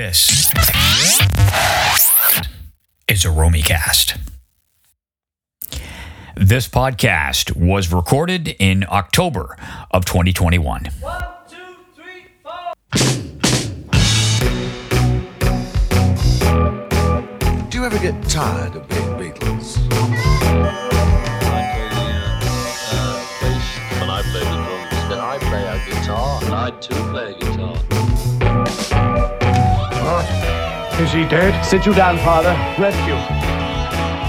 This is a Romycast. This podcast was recorded in October of 2021. One, two, three, four. Do you ever get tired of being Beatles? When uh, I play the drums, then I play a guitar, and I too play a guitar. Is he dead? Sit you down, father. Rescue.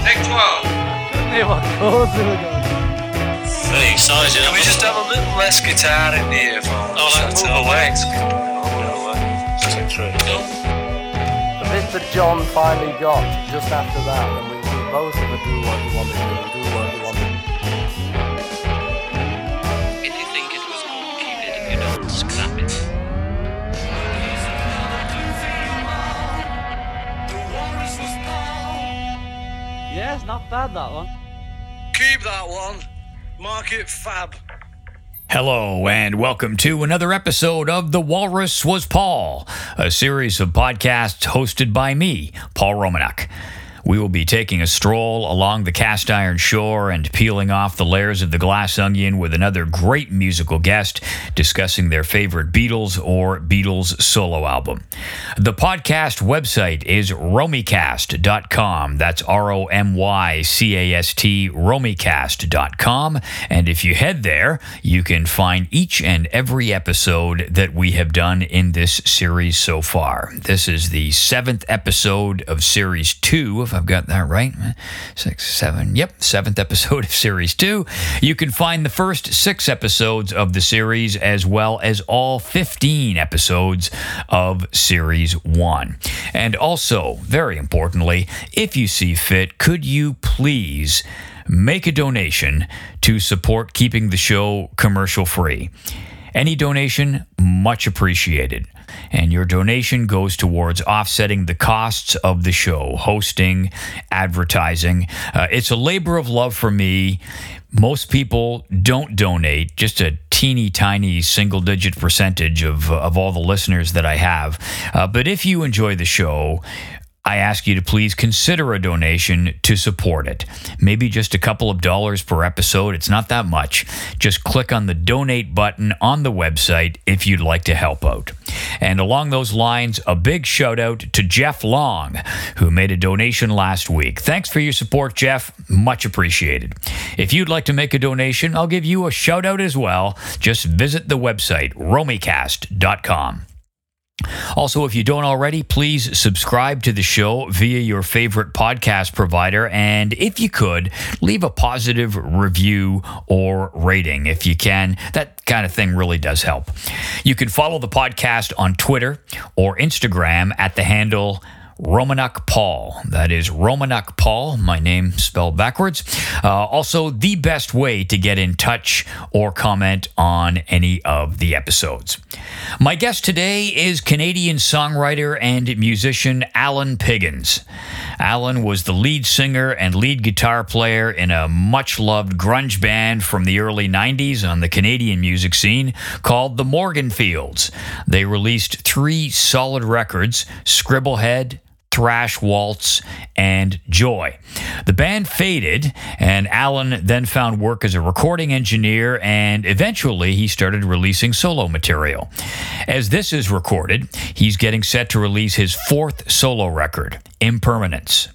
Take 12. Hey, Sergeant. Can we just have a little less guitar in the earphones? Oh, That's like- all right. Take three. The bit John finally got just after that, and we, we both of it do what you want to do, do what you want to do. Yes, not bad that one. Keep that one. Mark it fab. Hello, and welcome to another episode of The Walrus Was Paul, a series of podcasts hosted by me, Paul Romanuk. We will be taking a stroll along the cast iron shore and peeling off the layers of the glass onion with another great musical guest discussing their favorite Beatles or Beatles solo album. The podcast website is romycast.com. That's R O M Y C A S T, romycast.com. And if you head there, you can find each and every episode that we have done in this series so far. This is the seventh episode of series two, I've got that right. Six, seven, yep, seventh episode of series two. You can find the first six episodes of the series as well as all 15 episodes of series one. And also, very importantly, if you see fit, could you please make a donation to support keeping the show commercial free? Any donation, much appreciated. And your donation goes towards offsetting the costs of the show, hosting, advertising. Uh, it's a labor of love for me. Most people don't donate, just a teeny tiny single digit percentage of, of all the listeners that I have. Uh, but if you enjoy the show, I ask you to please consider a donation to support it. Maybe just a couple of dollars per episode. It's not that much. Just click on the donate button on the website if you'd like to help out. And along those lines, a big shout out to Jeff Long, who made a donation last week. Thanks for your support, Jeff. Much appreciated. If you'd like to make a donation, I'll give you a shout out as well. Just visit the website, romycast.com. Also, if you don't already, please subscribe to the show via your favorite podcast provider. And if you could, leave a positive review or rating if you can. That kind of thing really does help. You can follow the podcast on Twitter or Instagram at the handle Romanuk Paul. That is Romanuk Paul, my name spelled backwards. Uh, also, the best way to get in touch or comment on any of the episodes. My guest today is Canadian songwriter and musician Alun Piggins. Alun was the lead singer and lead guitar player in a much loved grunge band from the early 90s on the Canadian music scene called the Morganfields. They released three solid records Scribblehead, Thrash Waltz, and Joy. The band faded, and Alun then found work as a recording engineer, and eventually he started releasing solo material. As this is recorded, he's getting set to release his fourth solo record, Impermanence.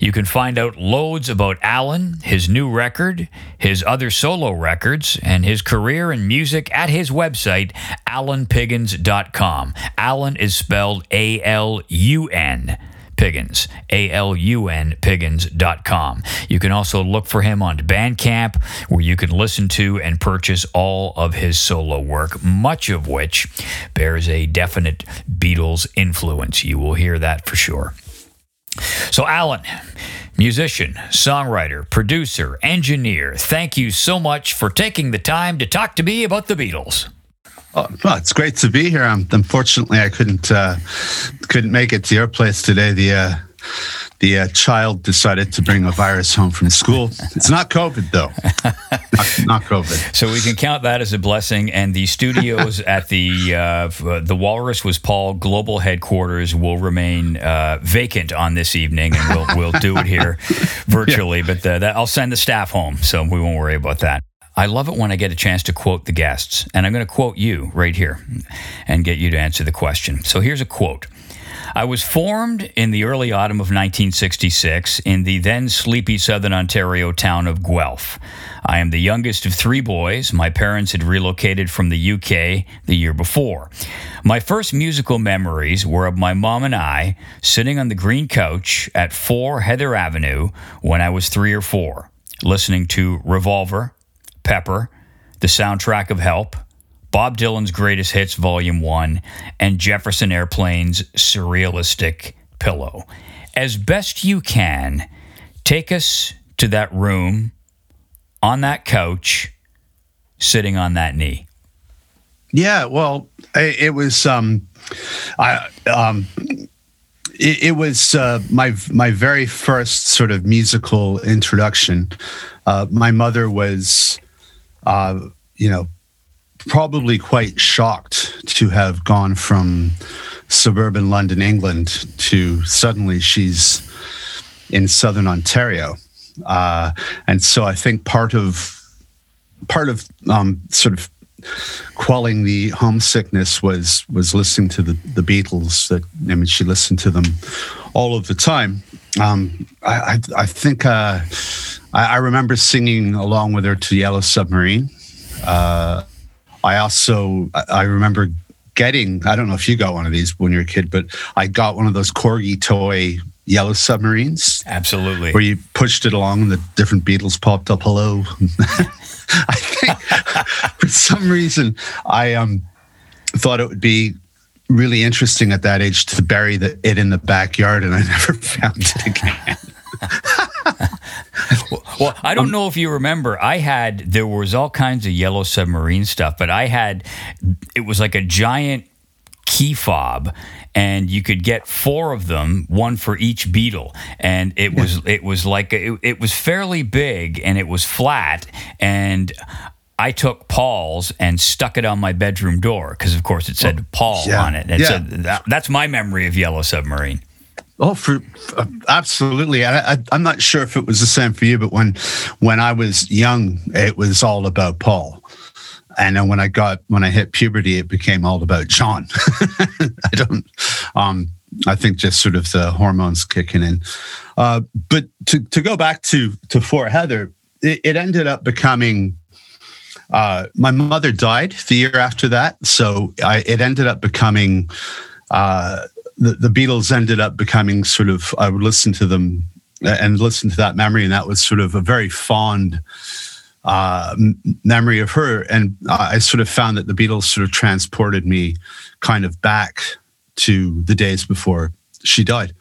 You can find out loads about Alun, his new record, his other solo records, and his career in music at his website, alunpiggins.com. Alun is spelled A L U N. Piggins, A L U N Piggins.com. You can also look for him on Bandcamp, where you can listen to and purchase all of his solo work, much of which bears a definite Beatles influence. You will hear that for sure. So, Alun, musician, songwriter, producer, engineer, thank you so much for taking the time to talk to me about the Beatles. Oh, well, it's great to be here. Um, unfortunately, I couldn't uh, couldn't make it to your place today. The uh, the uh, child decided to bring a virus home from school. It's not COVID though, not, not COVID. So we can count that as a blessing. And the studios at the uh, the Walrus was Paul global headquarters will remain uh, vacant on this evening, and we'll we'll do it here virtually. But the, that, I'll send the staff home, so we won't worry about that. I love it when I get a chance to quote the guests, and I'm going to quote you right here and get you to answer the question. So here's a quote. I was formed in the early autumn of 1966 in the then sleepy southern Ontario town of Guelph. I am the youngest of three boys. My parents had relocated from the UK the year before. My first musical memories were of my mom and I sitting on the green couch at 4 Heather Avenue when I was three or four, listening to Revolver, Pepper, the soundtrack of Help, Bob Dylan's Greatest Hits Volume 1, and Jefferson Airplane's Surrealistic Pillow. As best you can, take us to that room, on that couch, sitting on that knee. Yeah, well, it, was um, I um, it, it was uh, my my very first sort of musical introduction. Uh, my mother was, uh, you know, probably quite shocked to have gone from suburban London, England, to suddenly she's in southern Ontario, uh, and so I think part of part of um, sort of quelling the homesickness was was listening to the the Beatles. That I mean, she listened to them all of the time. Um, I, I, I think uh, I, I remember singing along with her to Yellow Submarine. Uh, I also I remember getting I don't know if you got one of these when you were a kid, but I got one of those corgi toy yellow submarines Absolutely. where you pushed it along and the different Beatles popped up. Hello. I think for some reason I um thought it would be really interesting at that age to bury the, it in the backyard, and I never found it again. Well, I don't know if you remember, I had, there was all kinds of yellow submarine stuff, but I had, it was like a giant key fob and you could get four of them one for each Beatle and it was it was like it, it was fairly big and it was flat and I took Paul's and stuck it on my bedroom door because, of course, it said Paul yeah, on it. It yeah. said- that- that's my memory of Yellow Submarine. Oh, for uh, absolutely. I, I, I'm not sure if it was the same for you, but when when I was young, it was all about Paul, and then when I got when I hit puberty, it became all about John. I don't. Um, I think just sort of the hormones kicking in. Uh, but to to go back to to Fort Heather, it, it ended up becoming. Uh, my mother died the year after that, so I, it ended up becoming uh, the, the Beatles ended up becoming sort of, I would listen to them and listen to that memory. And that was sort of a very fond uh, memory of her. And I sort of found that the Beatles sort of transported me kind of back to the days before she died,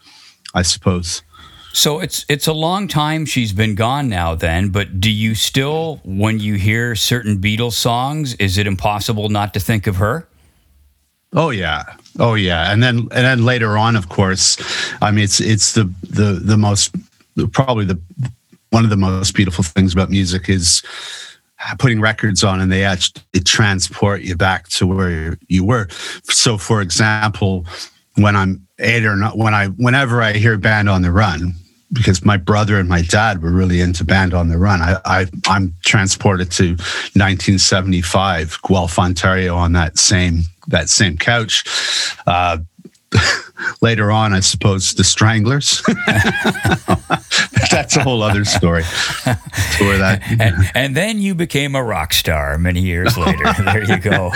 I suppose. So it's it's a long time she's been gone now then, but do you still when you hear certain Beatles songs, is it impossible not to think of her? Oh yeah, oh yeah, and then and then later on, of course, I mean it's it's the the the most probably the one of the most beautiful things about music is putting records on and they actually transport you back to where you were. So, for example, when I'm eight or not, when I whenever I hear Band on the Run, because my brother and my dad were really into Band on the Run, I, I I'm transported to 1975 Guelph, Ontario, on that same that same couch. Uh, later on, I suppose the Stranglers. That's a whole other story. For that, And, and then you became a rock star many years later. there you go.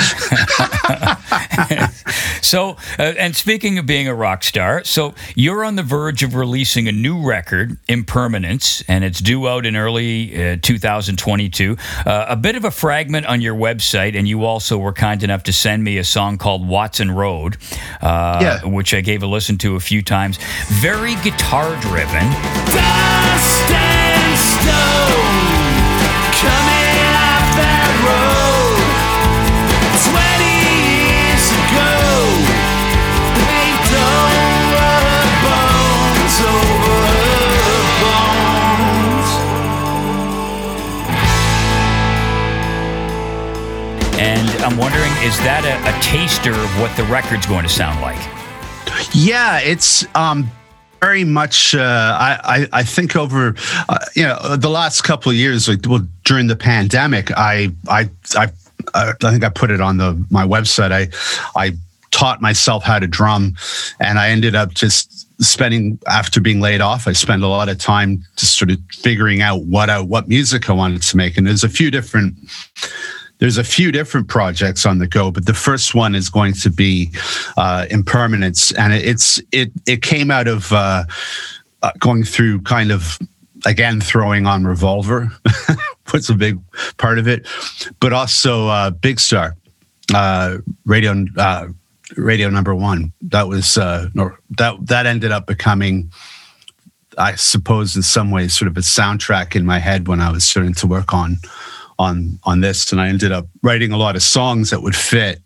so, uh, and speaking of being a rock star, so you're on the verge of releasing a new record, Impermanence, and it's due out in early uh, 2022. Uh, a bit of a fragment on your website, and you also were kind enough to send me a song called Watson Road, uh, Yeah. which I gave gave a listen to a few times. Very guitar driven. Dust and stone coming off that road. 20 years ago, they don't bones over bones. And I'm wondering, is that a, a taster of what the record's going to sound like? Yeah, it's um, very much. Uh, I, I I think over uh, you know the last couple of years, like well during the pandemic, I I I I think I put it on the my website. I I taught myself how to drum, and I ended up just spending after being laid off. I spent a lot of time just sort of figuring out what I, what music I wanted to make, and there's a few different there's a few different projects on the go, but the first one is going to be uh, Impermanence, and it's it it came out of uh, uh, going through kind of again throwing on Revolver was a big part of it, but also uh, Big Star, uh, radio uh, radio number one. That was uh, that that ended up becoming. I suppose in some ways sort of a soundtrack in my head when I was starting to work on on on this, and I ended up writing a lot of songs that would fit.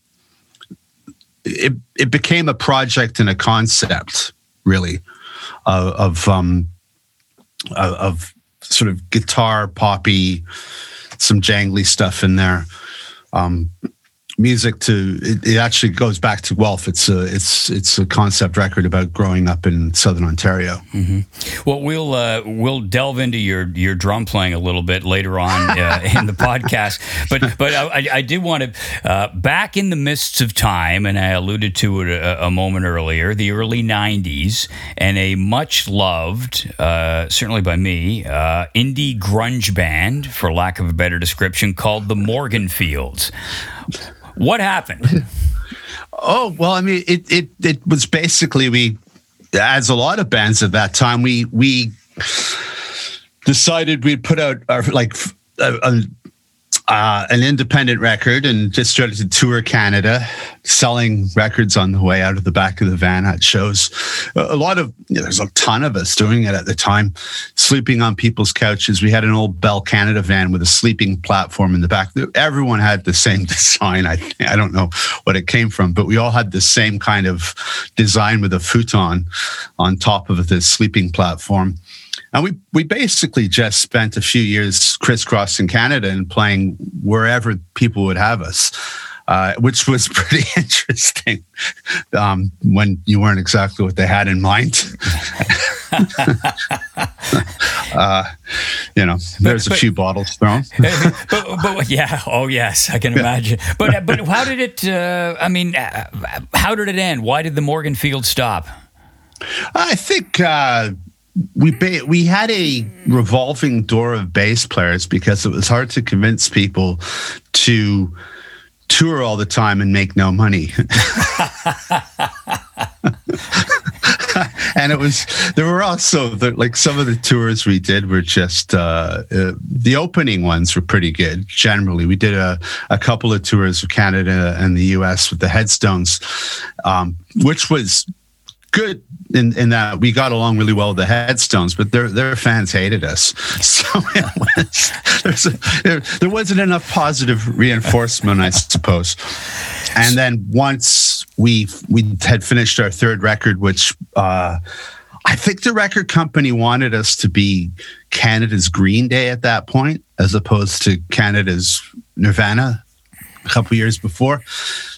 It it became a project and a concept, really, of, of um of sort of guitar poppy, some jangly stuff in there. Um, music to it, it, actually goes back to Guelph. It's a it's it's a concept record about growing up in southern Ontario. Mm-hmm. Well, we'll uh, we'll delve into your your drum playing a little bit later on uh, in the podcast. But but I, I did want to uh, back in the mists of time, and I alluded to it a, a moment earlier, the early '90s, and a much loved, uh, certainly by me, uh, indie grunge band, for lack of a better description, called the Morganfields. What happened? oh well, I mean, it it it was basically we, as a lot of bands at that time, we we decided we'd put out our like a, a uh, an independent record and just started to tour Canada, selling records on the way out of the back of the van at shows. A lot of, you know, there's a ton of us doing it at the time, sleeping on people's couches. We had an old Bell Canada van with a sleeping platform in the back. Everyone had the same design. I, I don't know what it came from, but we all had the same kind of design with a futon on top of the sleeping platform. And we, we basically just spent a few years crisscrossing Canada and playing wherever people would have us, uh, which was pretty interesting um, when you weren't exactly what they had in mind. uh, you know, there's but, but, a few bottles thrown. but, but, yeah, oh yes, I can imagine. But but how did it? Uh, I mean, uh, how did it end? Why did the Morganfields stop? I think uh, we ba- we had a revolving door of bass players because it was hard to convince people to tour all the time and make no money. and it was there were also the, like some of the tours we did were just uh, uh, the opening ones were pretty good generally we did a, a couple of tours of canada and the us with the headstones um, which was good in, in that we got along really well with the headstones, but their their fans hated us. So was, a, there, there wasn't enough positive reinforcement, I suppose. And then once we we had finished our third record, which uh, I think the record company wanted us to be Canada's Green Day at that point, as opposed to Canada's Nirvana a couple years before.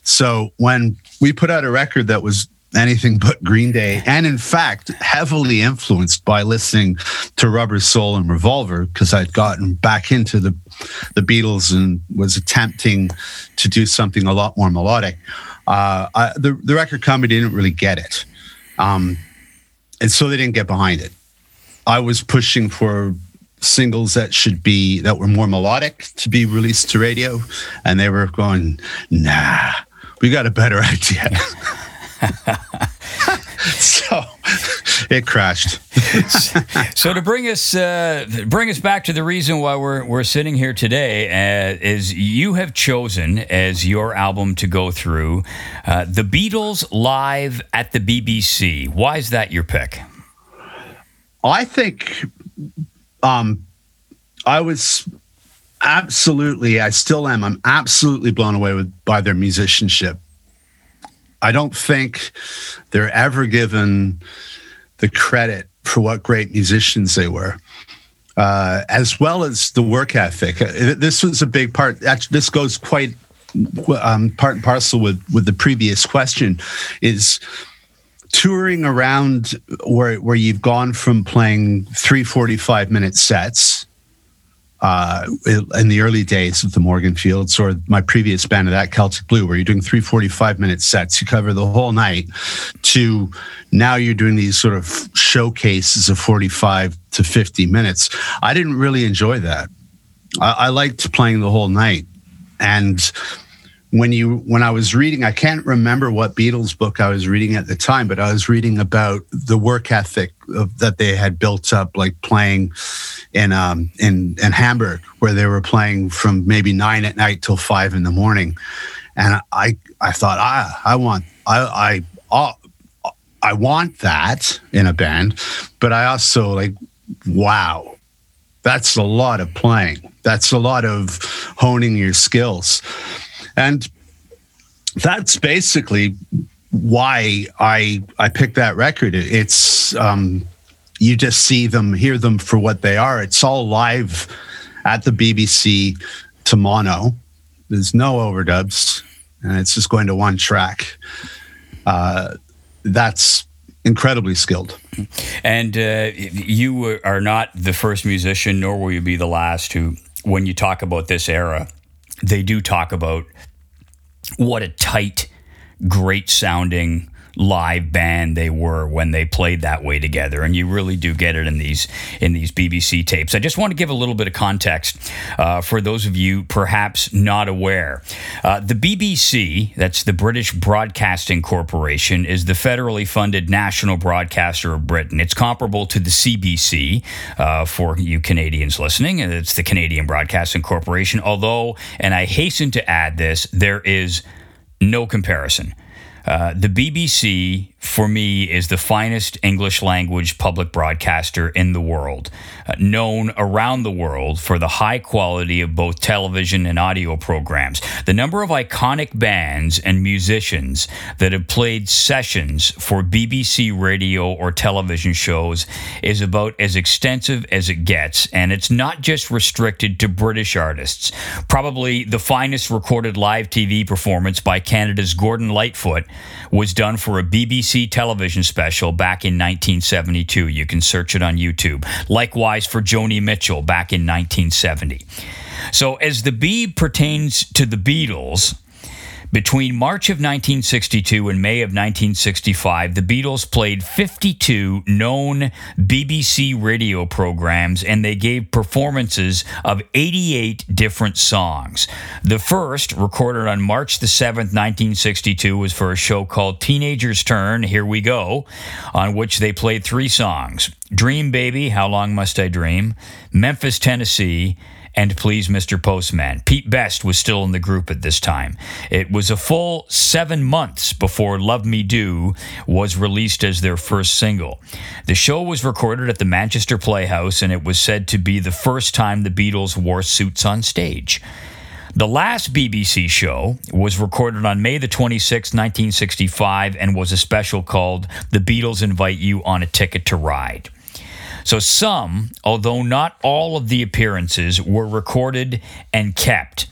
So when we put out a record that was anything but Green Day, and in fact, heavily influenced by listening to Rubber Soul and Revolver because I'd gotten back into the the Beatles and was attempting to do something a lot more melodic. Uh, I, the the record company didn't really get it, um, and so they didn't get behind it. I was pushing for singles that should be that were more melodic to be released to radio, and they were going, "Nah, we got a better idea." so it crashed. so to bring us uh, bring us back to the reason why we're we're sitting here today uh, is you have chosen as your album to go through uh, the Beatles live at the BBC. Why is that your pick? I think um, I was absolutely I still am I'm absolutely blown away with by their musicianship I don't think they're ever given the credit for what great musicians they were. Uh, as well as the work ethic. Uh, this was a big part. Actually, this goes quite um, part and parcel with with the previous question is touring around where where you've gone from playing three 45 minute sets uh, in the early days of the Morganfields or my previous band of that Celtic Blue, where you're doing three 45 minute sets, you cover the whole night, to now you're doing these sort of showcases of 45 to 50 minutes. I didn't really enjoy that. I, I liked playing the whole night. And when you when I was reading, I can't remember what Beatles book I was reading at the time, but I was reading about the work ethic of, that they had built up, like playing in um in in Hamburg, where they were playing from maybe nine at night till five in the morning, and I I thought I I want I I I want that in a band, but I also like wow, that's a lot of playing. That's a lot of honing your skills. And that's basically why I I picked that record. It's um, you just see them, hear them for what they are. It's all live at the BBC to mono. There's no overdubs, and it's just going to one track. Uh, that's incredibly skilled. And uh, you are not the first musician, nor will you be the last who, when you talk about this era, they do talk about what a tight, great sounding live band they were when they played that way together and you really do get it in these in these BBC tapes. I just want to give a little bit of context uh, for those of you perhaps not aware. Uh, the BBC, that's the British Broadcasting Corporation, is the federally funded national broadcaster of Britain. It's comparable to the CBC uh, for you Canadians listening, and it's the Canadian Broadcasting Corporation. Although, and I hasten to add this, there is no comparison. Uh, the BBC, for me, is the finest English language public broadcaster in the world, uh, known around the world for the high quality of both television and audio programs. The number of iconic bands and musicians that have played sessions for BBC radio or television shows is about as extensive as it gets, and it's not just restricted to British artists. Probably the finest recorded live TV performance by Canada's Gordon Lightfoot was done for a Television special back in 1972. You can search it on YouTube. Likewise for Joni Mitchell back in 1970. So, as the B pertains to the Beatles, between March of 1962 and May of 1965, the Beatles played 52 known BBC radio programs and they gave performances of 88 different songs. The first, recorded on March the 7th, 1962, was for a show called Teenager's Turn, Here We Go, on which they played three songs Dream Baby, How Long Must I Dream, Memphis, Tennessee, and Please Mr. Postman. Pete Best was still in the group at this time. It was a full seven months before Love Me Do was released as their first single. The show was recorded at the Manchester Playhouse, and it was said to be the first time the Beatles wore suits on stage. The last BBC show was recorded on May the 26th, 1965, and was a special called The Beatles Invite You on a Ticket to Ride. So some, although not all of the appearances, were recorded and kept.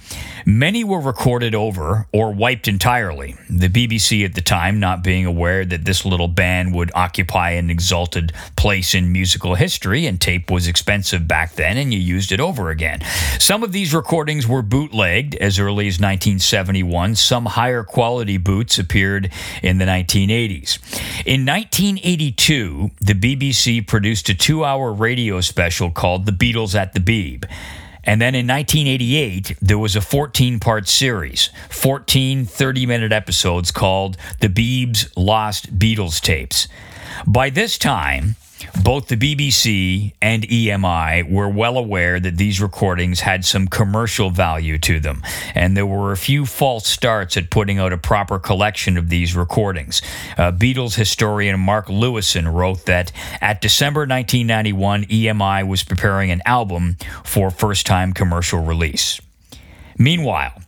Many were recorded over or wiped entirely. The BBC at the time not being aware that this little band would occupy an exalted place in musical history, and tape was expensive back then, and you used it over again. Some of these recordings were bootlegged as early as 1971. Some higher quality boots appeared in the 1980s. In 1982, the BBC produced a two hour radio special called The Beatles at the Beeb. And then in 1988, there was a 14 part series, 14 30 minute episodes called The Beebs Lost Beatles Tapes. By this time, both the BBC and EMI were well aware that these recordings had some commercial value to them, and there were a few false starts at putting out a proper collection of these recordings. Uh, Beatles historian Mark Lewisohn wrote that at December 1991, EMI was preparing an album for first time commercial release. Meanwhile,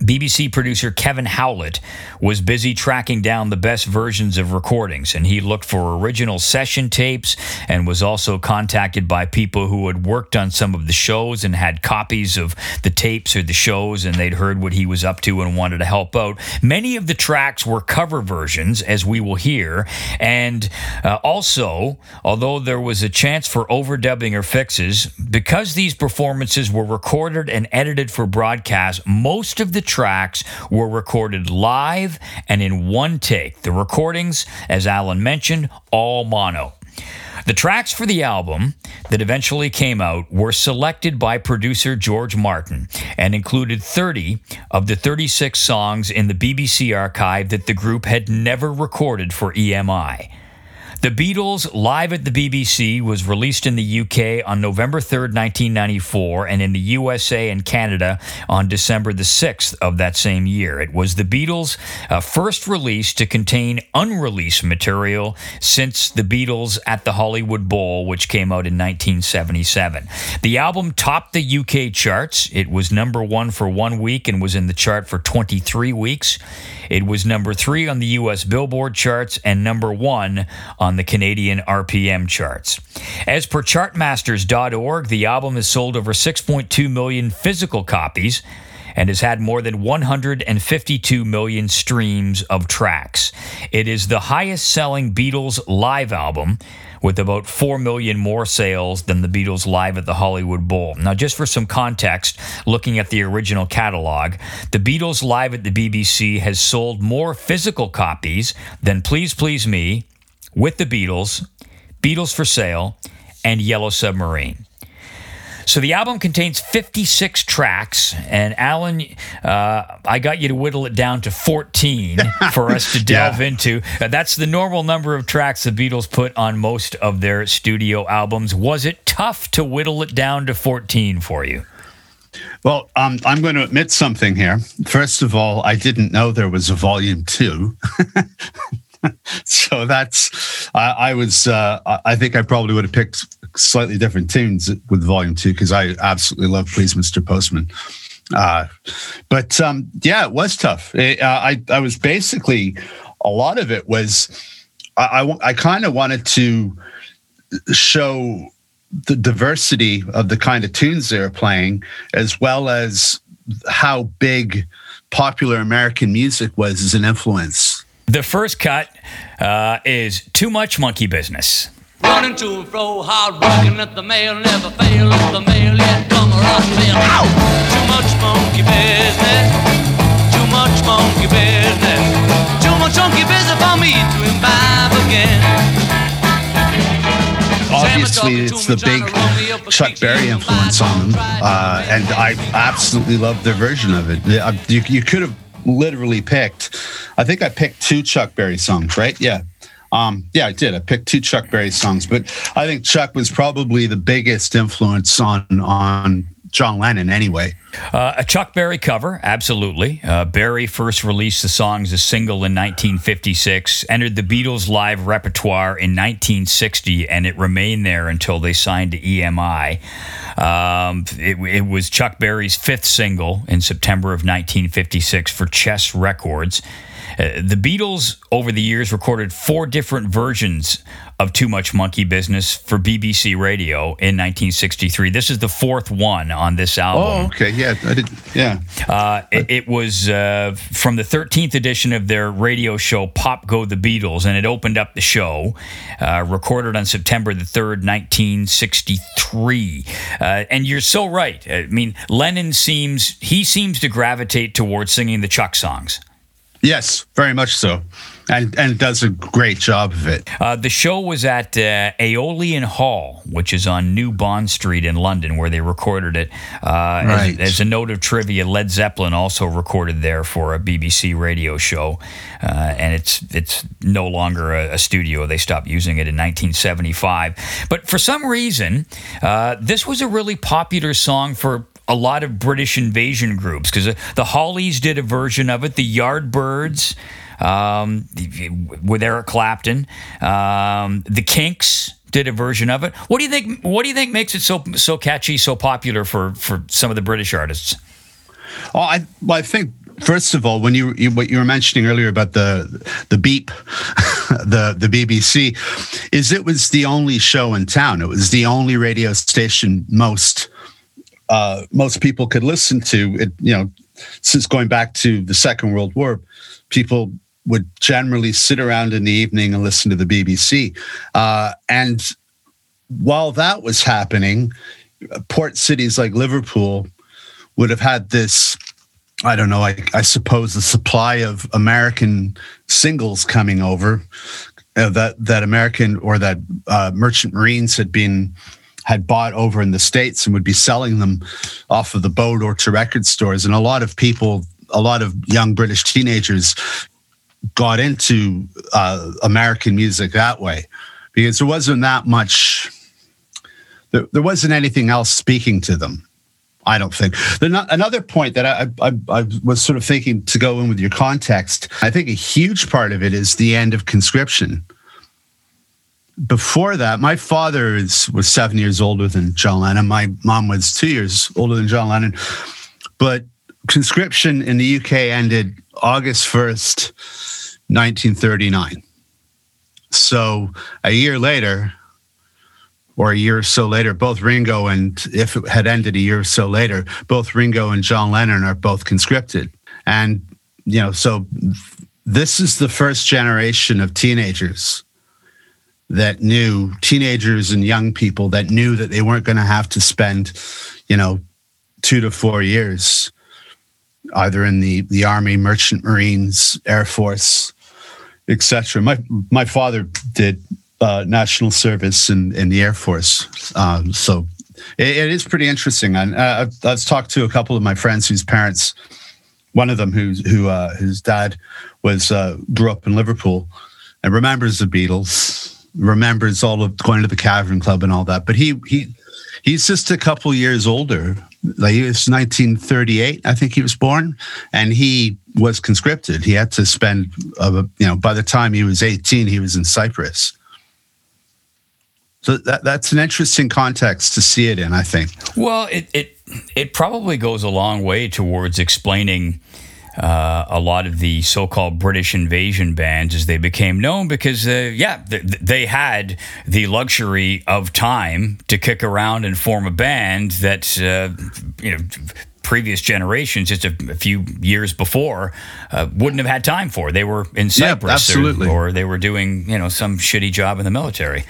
BBC producer Kevin Howlett was busy tracking down the best versions of recordings, and he looked for original session tapes and was also contacted by people who had worked on some of the shows and had copies of the tapes or the shows, and they'd heard what he was up to and wanted to help out. Many of the tracks were cover versions, as we will hear, and uh, also, although there was a chance for overdubbing or fixes, because these performances were recorded and edited for broadcast, most of the tracks were recorded live and in one take. The recordings, as Alun mentioned, all mono. The tracks for the album that eventually came out were selected by producer George Martin and included 30 of the 36 songs in the BBC archive that the group had never recorded for EMI. The Beatles Live at the BBC was released in the UK on November 3rd, 1994, and in the USA and Canada on December the 6th of that same year. It was the Beatles' uh, first release to contain unreleased material since the Beatles at the Hollywood Bowl, which came out in 1977. The album topped the UK charts. It was number one for one week and was in the chart for 23 weeks. It was number three on the US Billboard charts and number one on the Canadian RPM charts. As per chartmasters.org, the album has sold over 6.2 million physical copies and has had more than 152 million streams of tracks. It is the highest selling Beatles live album with about 4 million more sales than the Beatles live at the Hollywood Bowl. Now, just for some context, looking at the original catalog, the Beatles live at the BBC has sold more physical copies than Please Please Me, With the Beatles, Beatles for Sale, and Yellow Submarine. So the album contains 56 tracks, and Alun, uh, I got you to whittle it down to 14 for us to delve Yeah. into. Uh, that's the normal number of tracks the Beatles put on most of their studio albums. Was it tough to whittle it down to 14 for you? Well, um, I'm going to admit something here. First of all, I didn't know there was a volume two. so that's I, I was uh, I think I probably would have picked slightly different tunes with volume two because I absolutely love Please Mr. Postman. Uh, but um, yeah, it was tough. It, uh, I I was basically a lot of it was I I, I kind of wanted to show the diversity of the kind of tunes they were playing, as well as how big popular American music was as an influence. The first cut uh, is Too Much Monkey Business. Running to and fro, hard working at the mail, never fail at the mail, yet come or up fail. Ow! Too much monkey business, too much monkey business, too much monkey business for me to imbibe again. Obviously, it's the big Chuck Berry influence on them, uh, and I absolutely love their version of it. Uh, You, you could have literally picked, I think I picked two Chuck Berry songs, right? Yeah. Um, yeah, I did. I picked two Chuck Berry songs, but I think Chuck was probably the biggest influence on on John Lennon anyway. Uh, a Chuck Berry cover, absolutely. Uh, Berry first released the song as a single in 1956, entered the Beatles' live repertoire in 1960, and it remained there until they signed to EMI. Um, it, it was Chuck Berry's fifth single in September of 1956 for Chess Records. Uh, the Beatles, over the years, recorded four different versions of Too Much Monkey Business for BBC Radio in 1963. This is the fourth one on this album. Oh, okay. Yeah, I did. Yeah. Uh, it, it was uh, from the 13th edition of their radio show, Pop Go the Beatles, and it opened up the show, uh, recorded on September the 3rd, 1963. Uh, and you're so right. I mean, Lennon seems, he seems to gravitate towards singing the Chuck songs. Yes, very much so. And and does a great job of it. Uh, the show was at uh, Aeolian Hall, which is on New Bond Street in London, where they recorded it. Uh, Right. as, as a note of trivia, Led Zeppelin also recorded there for a BBC radio show, uh, and it's it's no longer a, a studio. They stopped using it in 1975. But for some reason, uh, this was a really popular song for a lot of British invasion groups because the Hollies did a version of it, the Yardbirds um, with Eric Clapton, um, the Kinks did a version of it. What do you think? What do you think makes it so so catchy, so popular for for some of the British artists? Oh, I well, I think first of all, when you, you what you were mentioning earlier about the the Beeb, the the BBC, is it was the only show in town. It was the only radio station most uh, most people could listen to. It you know since going back to the Second World War, people would generally sit around in the evening and listen to the BBC. Uh, and while that was happening, port cities like Liverpool would have had this I don't know, I, I suppose the supply of American singles coming over uh, that that American or that uh, merchant marines had been had bought over in the states and would be selling them off of the boat or to record stores, and a lot of people, a lot of young British teenagers, got into uh, American music that way because there wasn't that much. There, there wasn't anything else speaking to them I don't think. another point that I, I, I, was sort of thinking to go in with your context, I think a huge part of it is the end of conscription. Before that, my father is, was seven years older than John Lennon. My mom was two years older than John Lennon. But conscription in the UK ended August 1st, 1939. So a year later, or a year or so later, both Ringo and if it had ended a year or so later, both Ringo and John Lennon are both conscripted. And, you know, so this is the first generation of teenagers that knew, teenagers and young people that knew that they weren't going to have to spend, you know, two to four years either in the, the Army, Merchant Marines, Air Force, etc. My my father did uh, national service in, in the Air Force. Um, so it, it is pretty interesting. And uh, I've, I've, talked to a couple of my friends whose parents, one of them who's, who uh, whose dad was uh, grew up in Liverpool and remembers the Beatles, remembers all of going to the Cavern Club and all that. But he he he's just a couple years older. Like was 1938, I think he was born, and he was conscripted. He had to spend, uh, you know, by the time he was 18, he was in Cyprus. So that, that's an interesting context to see it in, I think. Well, it it, it probably goes a long way towards explaining uh, a lot of the so-called British invasion bands as they became known because, uh, yeah, th- they had the luxury of time to kick around and form a band that, uh, you know, previous generations, just a, a few years before, uh, wouldn't have had time for. They were in Cyprus yeah, or, or, they were doing, you know, some shitty job in the military.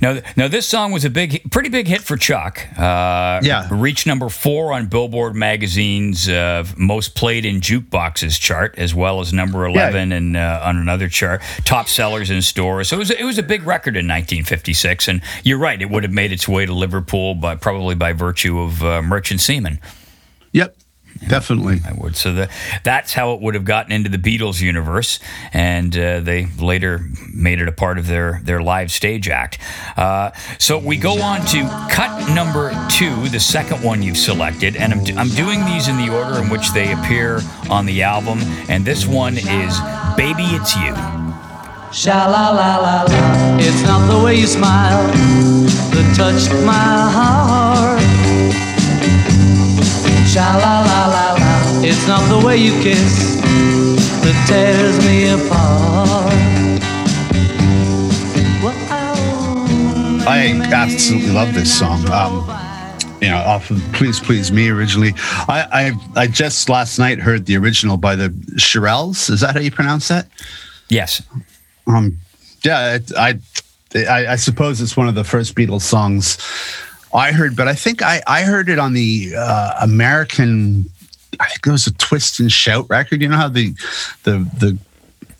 Now, now this song was a big, pretty big hit for Chuck. Uh, yeah, reached number four on Billboard magazine's uh, most played in jukeboxes chart, as well as number eleven yeah. and uh, on another chart, top sellers in stores. So it was, it was a big record in 1956. And you're right, it would have made its way to Liverpool, but probably by virtue of uh, Merchant Seamen. Yep, Definitely, I would. So the, that's how it would have gotten into the Beatles universe, and uh, they later made it a part of their their live stage act. Uh, so we go on to cut number two, the second one you've selected, and I'm, I'm doing these in the order in which they appear on the album, and this one is "Baby It's You." Sha la la la la. It's not the way you smile that touched my heart. Sha la la la la. It's not the way you kiss that tears me apart. I absolutely love this song. Um, you know, off of "Please Please Me" originally. I, I I just last night heard the original by the Shirelles. Is that how you pronounce that? Yes. Um. Yeah. I I I suppose it's one of the first Beatles songs I heard, but I think I, I heard it on the uh, American. I think it was a Twist and Shout record. You know how the the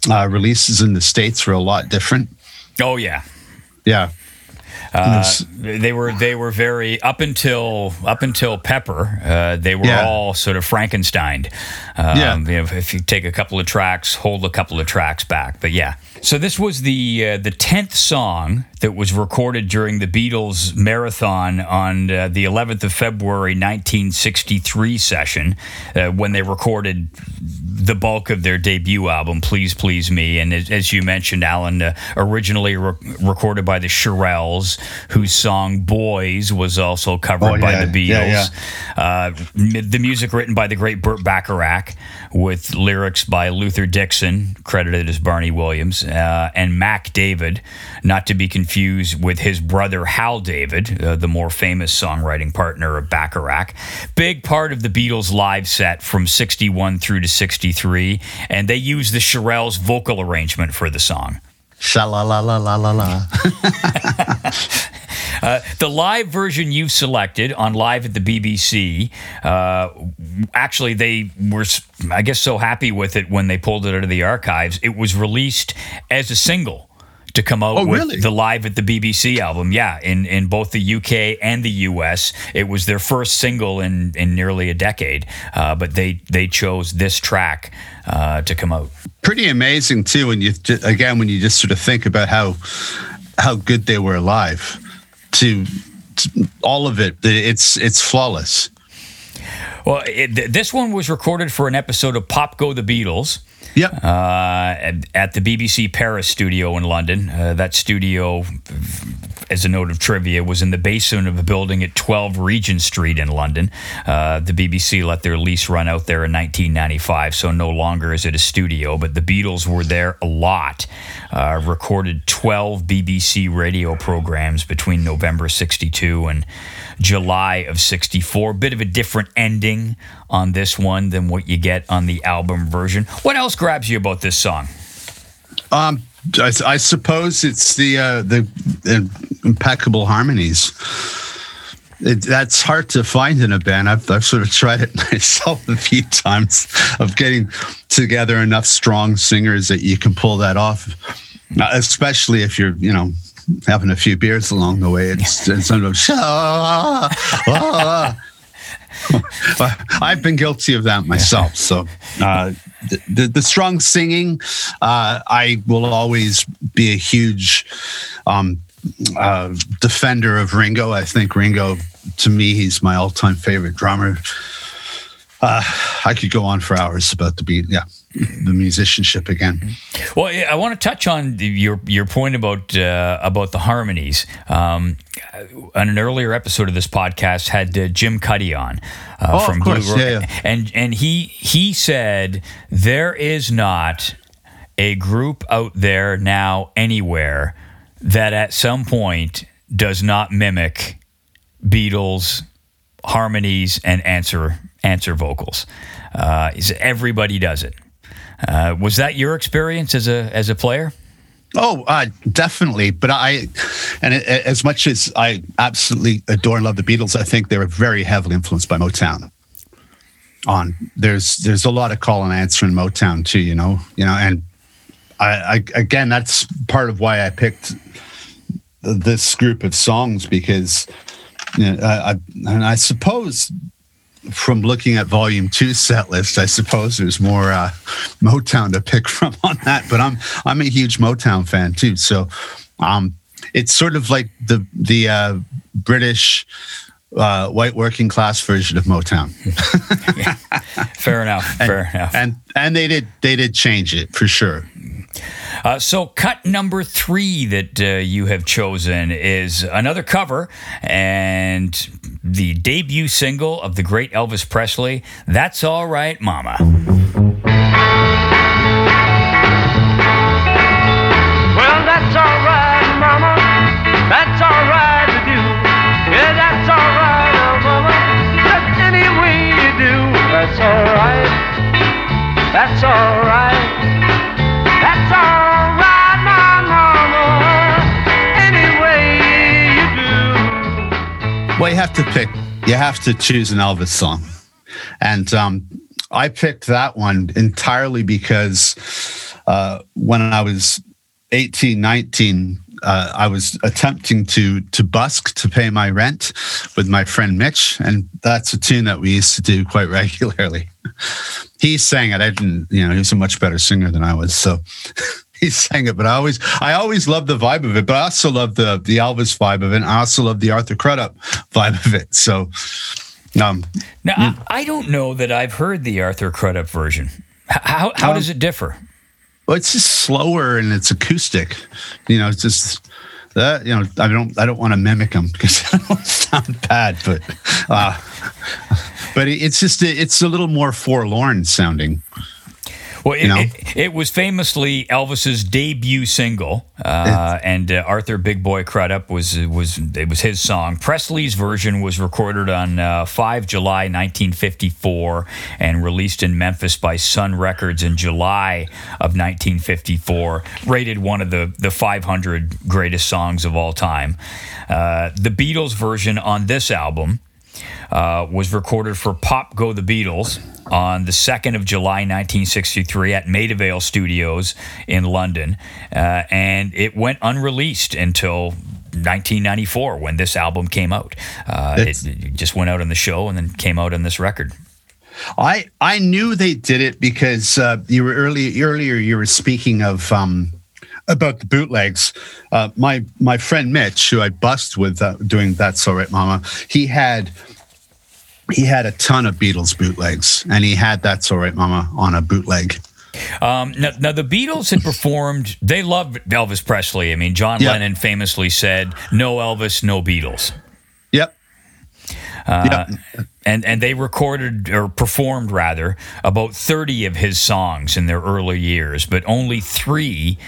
the uh, releases in the states were a lot different. Oh yeah, yeah. Uh, they were they were very up until up until Pepper. Uh, they were yeah. all sort of Frankenstein. Um, yeah. You know, if you take a couple of tracks, hold a couple of tracks back, but yeah. So this was the uh, the tenth song that was recorded during the Beatles marathon on uh, the 11th of February 1963 session uh, when they recorded the bulk of their debut album, "Please Please Me," and as, you mentioned, Alun, uh, originally re- recorded by the Shirelles whose song "Boys" was also covered Oh, by yeah, the yeah, Beatles. Uh, the music written by the great Burt Bacharach, with lyrics by Luther Dixon, credited as Barney Williams, uh, and Mack David, not to be confused with his brother Hal David, uh, the more famous songwriting partner of Bacharach. Big part of the Beatles live set from 61 through to 63, and they used the Shirelles vocal arrangement for the song. Sha la la la la la la. The live version you've selected on Live at the BBC, uh, actually, they were, I guess, so happy with it when they pulled it out of the archives. It was released as a single to come out Oh, with really? the Live at the BBC album. Yeah, in, in both the UK and the US. It was their first single in, in nearly a decade, uh, but they, they chose this track uh, to come out. Pretty amazing too when you again when you just sort of think about how how good they were live. To, to all of it, it's it's flawless. Well, it, this one was recorded for an episode of Pop Go the Beatles. Yep. uh, at, at the BBC Paris studio in London. Uh, that studio, as a note of trivia, was in the basement of a building at 12 Regent Street in London. Uh, the BBC let their lease run out there in 1995, so no longer is it a studio, but the Beatles were there a lot. Uh, recorded 12 BBC radio programs between November 62 and July of 64. Bit of a different ending on this one than what you get on the album version. What else grabs you about this song? Um, I, I suppose it's the uh, the, the impeccable harmonies. It, that's hard to find in a band. I've, I've sort of tried it myself a few times of getting together enough strong singers that you can pull that off. Uh, Especially if you're, you know, having a few beers along the way. It's, it's sort of ah, ah. I've been guilty of that myself. So uh, the, the the strong singing, uh, I will always be a huge um, uh, defender of Ringo. I think Ringo, to me, he's my all-time favorite drummer. Uh, I could go on for hours about the beat. Yeah, the musicianship again. Well, I want to touch on the- your your point about uh, about the harmonies. Um, on an earlier episode of this podcast, had uh, Jim Cuddy on uh, Oh, from. Blue Ro- Yeah, yeah. and and he he said there is not a group out there now anywhere that at some point does not mimic Beatles harmonies and answer answer vocals. Uh, everybody does it. Uh, was that your experience as a as a player? Oh, uh, definitely. But I, and it, as much as I absolutely adore and love the Beatles, I think they were very heavily influenced by Motown. On there's there's a lot of call and answer in Motown too, you know, you know, and I, I again that's part of why I picked this group of songs because, you know, I, I and I suppose from looking at volume two set list, I suppose there's more uh, Motown to pick from on that. But I'm I'm a huge Motown fan too, so um, it's sort of like the the uh, British uh, white working class version of Motown. Fair enough. fair enough. And and they did they did change it for sure. Uh, so, cut number three that uh, you have chosen is another cover and the debut single of the great Elvis Presley. That's all right, Mama. Well, that's alright, mama. That's alright with you. Yeah, that's alright, oh, mama. Just any way you do. That's alright. That's alright. That's you have to pick. You have to choose an Elvis song, and um, I picked that one entirely because uh, when I was 18, 19, uh, I was attempting to to busk to pay my rent with my friend Mitch, and that's a tune that we used to do quite regularly. He sang it. I didn't, you know, he was a much better singer than I was, so. He sang it, but I always, I always love the vibe of it. But I also love the the Elvis vibe of it. And I also love the Arthur Crudup vibe of it. So, um, Now, I, I don't know that I've heard the Arthur Crudup version. How, how Um, does it differ? Well, it's just slower and it's acoustic. You know, it's just That you know, I don't I don't want to mimic him because I don't sound bad, but uh, but it- it's just it's a little more forlorn sounding. Well, it, You know? it, it was famously Elvis's debut single, uh, and uh, Arthur Big Boy Crudup was was it was his song. Presley's version was recorded on uh, 5 July 1954 and released in Memphis by Sun Records in July of 1954. Rated one of the the 500 greatest songs of all time. Uh, the Beatles version on this album uh, was recorded for Pop Go the Beatles on the 2nd of July 1963 at Maida Vale Studios in London. Uh, and it went unreleased until 1994 when this album came out. Uh, it, it just went out on the show and then came out on this record. I I knew they did it because uh, you were early earlier you were speaking of um, about the bootlegs. Uh, my my friend Mitch, who I bust with uh, doing that's all right, Mama. He had he had a ton of Beatles bootlegs, and he had that's all right, Mama on a bootleg. Um, now, now, the Beatles had performed, they loved Elvis Presley. I mean, John Yeah. Lennon famously said, no Elvis, no Beatles. Yep. Uh, and and they recorded or performed rather about 30 of his songs in their early years but only 3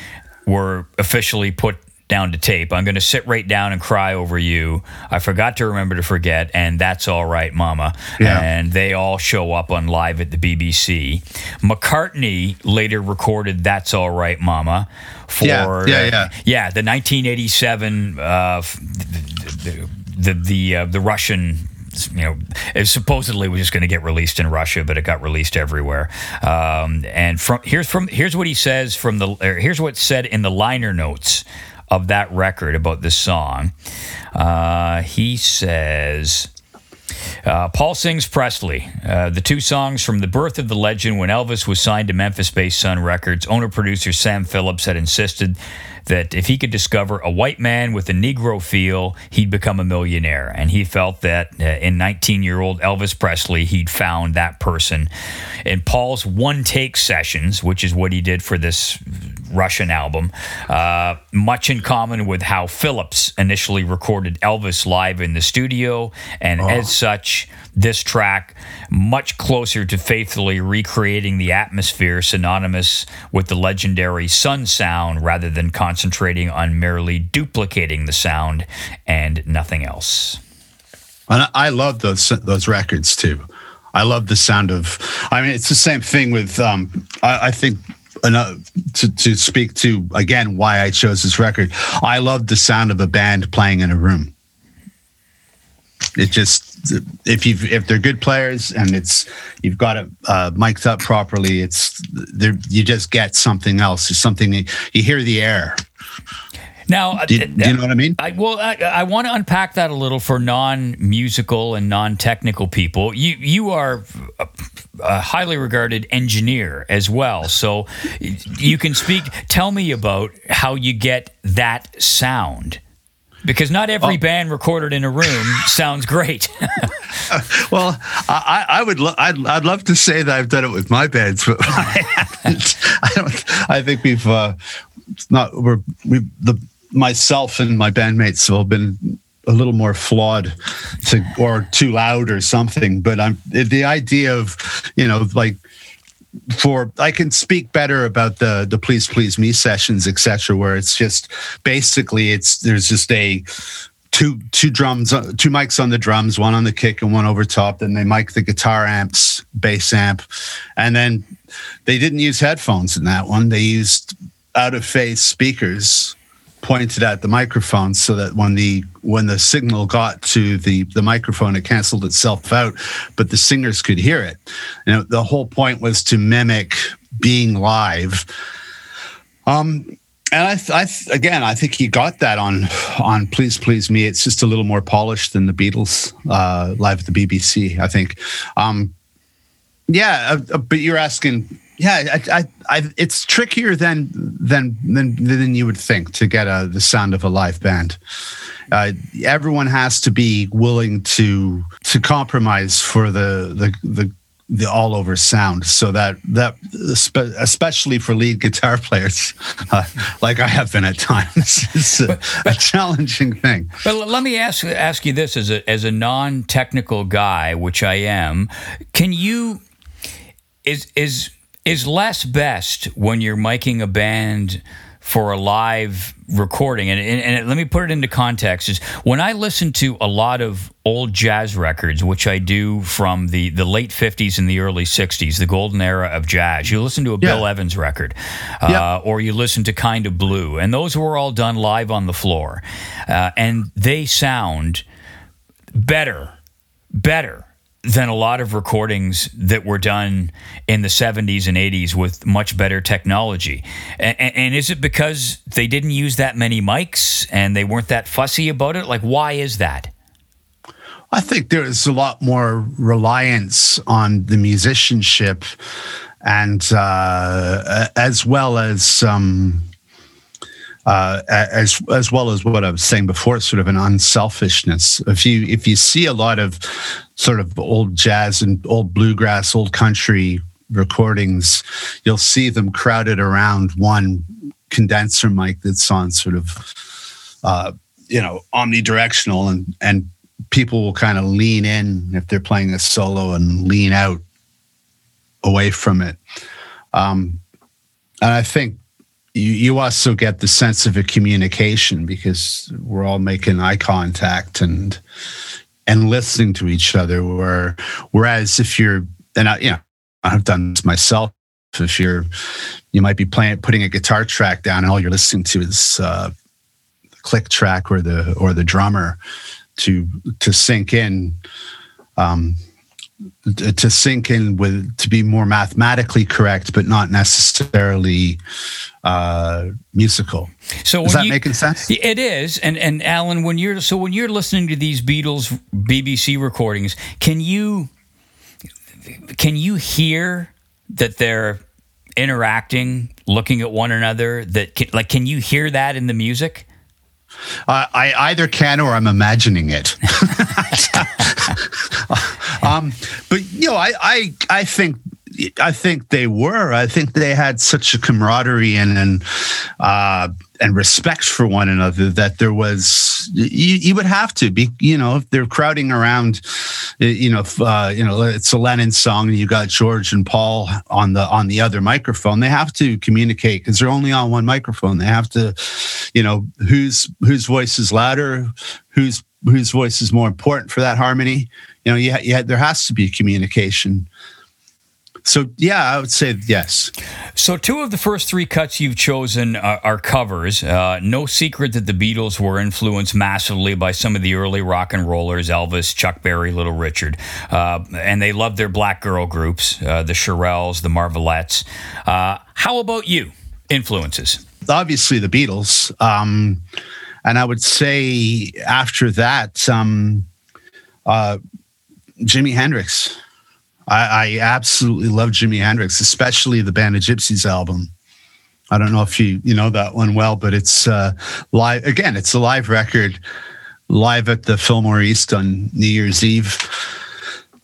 were officially put down to tape. I'm going to sit right down and cry over you. I forgot to remember to forget and that's all right mama. Yeah. and they all show up on live at the bbc mccartney later recorded that's all right mama for Yeah, yeah, uh, yeah. yeah the 1987 uh, the the the, uh, the Russian you know it supposedly was just going to get released in Russia but it got released everywhere. Um, and from here's from here's what he says from the here's what's said in the liner notes of that record about this song uh, he says uh, Paul sings Presley. Uh, the two songs from the birth of the legend when Elvis was signed to Memphis based Sun Records. Owner producer Sam Phillips had insisted that if he could discover a white man with a Negro feel, he'd become a millionaire. And he felt that uh, in 19 year old Elvis Presley, he'd found that person. In Paul's one take sessions, which is what he did for this Russian album, uh, much in common with how Phillips initially recorded Elvis live in the studio. And as such, this track much closer to faithfully recreating the atmosphere synonymous with the legendary Sun sound rather than concentrating on merely duplicating the sound and nothing else. And I, love those those records too. I love the sound of. I mean, it's the same thing with. Um, I, I think to to speak to again why I chose this record. I love the sound of a band playing in a room. It just if you if they're good players and it's you've got it uh, mic'd up properly, it's there. You just get something else. There's something you hear the air. Now, uh, Do you, do you know what I mean? I, well, I, I want to unpack that a little for non-musical and non-technical people. You you are a, a highly regarded engineer as well, so you can speak. Tell me about how you get that sound, because not every band recorded in a room sounds great. Well, I, I would, lo- I'd, I'd love to say that I've done it with my bands, but I haven't. I don't. I think we've uh, not. We're we the myself and my bandmates have all been a little more flawed to or too loud or something. But I'm the idea of you know like for I can speak better about the the please please me sessions etc. Where it's just basically it's there's just a two two drums uh, two mics on the drums one on the kick and one over top then they mic the guitar amps bass amp and then they didn't use headphones in that one they used out of phase speakers pointed at the microphone so that when the when the signal got to the the microphone it canceled itself out but the singers could hear it you know the whole point was to mimic being live um and I, th- I th- again, I think he got that on on "Please Please Me." It's just a little more polished than the Beatles uh, live at the BBC. I think. Um, yeah, uh, uh, but you're asking. Yeah, I, I, I, it's trickier than than than than you would think to get a, the sound of a live band. Uh, everyone has to be willing to to compromise for the the the the all over sound. So that that especially for lead guitar players, uh, like I have been at times, it's a, a challenging thing. But let me ask ask you this as a as a non technical guy, which I am. Can you is is is less best when you're miking a band for a live recording? And, and, and let me put it into context: is when I listen to a lot of old jazz records, which I do from the the late '50s and the early '60s, the golden era of jazz. You listen to a Bill Evans record, uh, Yeah. or you listen to Kind of Blue, and those were all done live on the floor, uh, and they sound better, better than a lot of recordings that were done in the 70s and 80s with much better technology. And, and is it because they didn't use that many mics and they weren't that fussy about it? Like, why is that? I think there is a lot more reliance on the musicianship, and uh, as well as um, uh, as as well as what I was saying before, sort of an unselfishness. If you if you see a lot of sort of old jazz and old bluegrass, old country recordings, you'll see them crowded around one condenser mic that's on sort of uh, you know omnidirectional and and people will kind of lean in if they're playing a solo and lean out away from it um, and i think you, you also get the sense of a communication because we're all making eye contact and and listening to each other. Where whereas if you're and I, you know i've done this myself. If you're you might be playing putting a guitar track down and all you're listening to is uh, the click track or the or the drummer to to sync in um to sync in with to be more mathematically correct but not necessarily uh musical So is that you- making sense It is, and and Alun, when you're so when you're listening to these Beatles BBC recordings, can you can you hear that they're interacting, looking at one another? That can, like, can you hear that in the music? Uh, I either can or I'm imagining it. um, but you know, I, I I think I think they were. I think they had such a camaraderie and and uh, and respect for one another that there was you, you would have to be. You know, if they're crowding around, you know, uh, you know, it's a Lennon song, and you got George and Paul on the on the other microphone. They have to communicate because they're only on one microphone. They have to, you know, whose whose voice is louder, whose whose voice is more important for that harmony. You know, yeah, yeah, there has to be communication. So yeah, I would say yes. So, two of the first three cuts you've chosen are, are covers. Uh, no secret that the Beatles were influenced massively by some of the early rock and rollers Elvis, Chuck Berry, Little Richard. Uh, and they loved their black girl groups, uh, the Shirelles, the Marvelettes. Uh, how about you? Influences? obviously the Beatles. Um, and I would say after that, um, uh, Jimi Hendrix. I, I absolutely love Jimi Hendrix, especially the Band of Gypsys album. I don't know if you you know that one well, but it's uh, live again. It's a live record, live at the Fillmore East on New Year's Eve.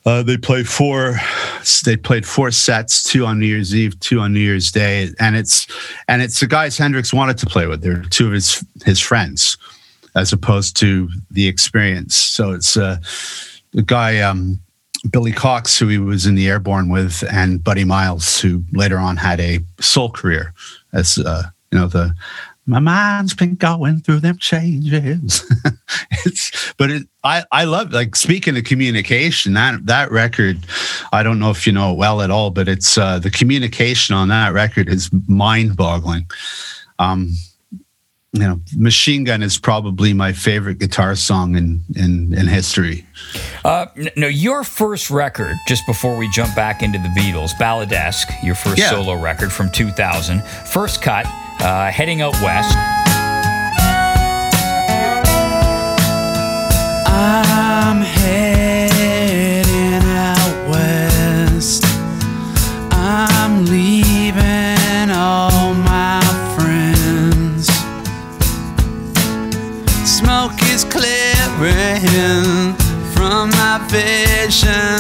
Uh, they played four. They played four sets, two on New Year's Eve, two on New Year's Day, and it's and it's the guys Hendrix wanted to play with. They're two of his his friends, as opposed to the experience. So it's uh, the guy um, Billy Cox, who he was in the Airborne with, and Buddy Miles, who later on had a soul career as uh, you know the my mind's been going through them changes. it's but it I I love like speaking of communication that that record I don't know if you know it well at all but it's uh the communication on that record is mind-boggling. Um you know, Machine Gun is probably my favorite guitar song in in in history. Uh, no, your first record, just before we jump back into the Beatles, Balladesque, your first Yeah. solo record from 2000, first cut, uh, heading out west. I'm heading from my vision,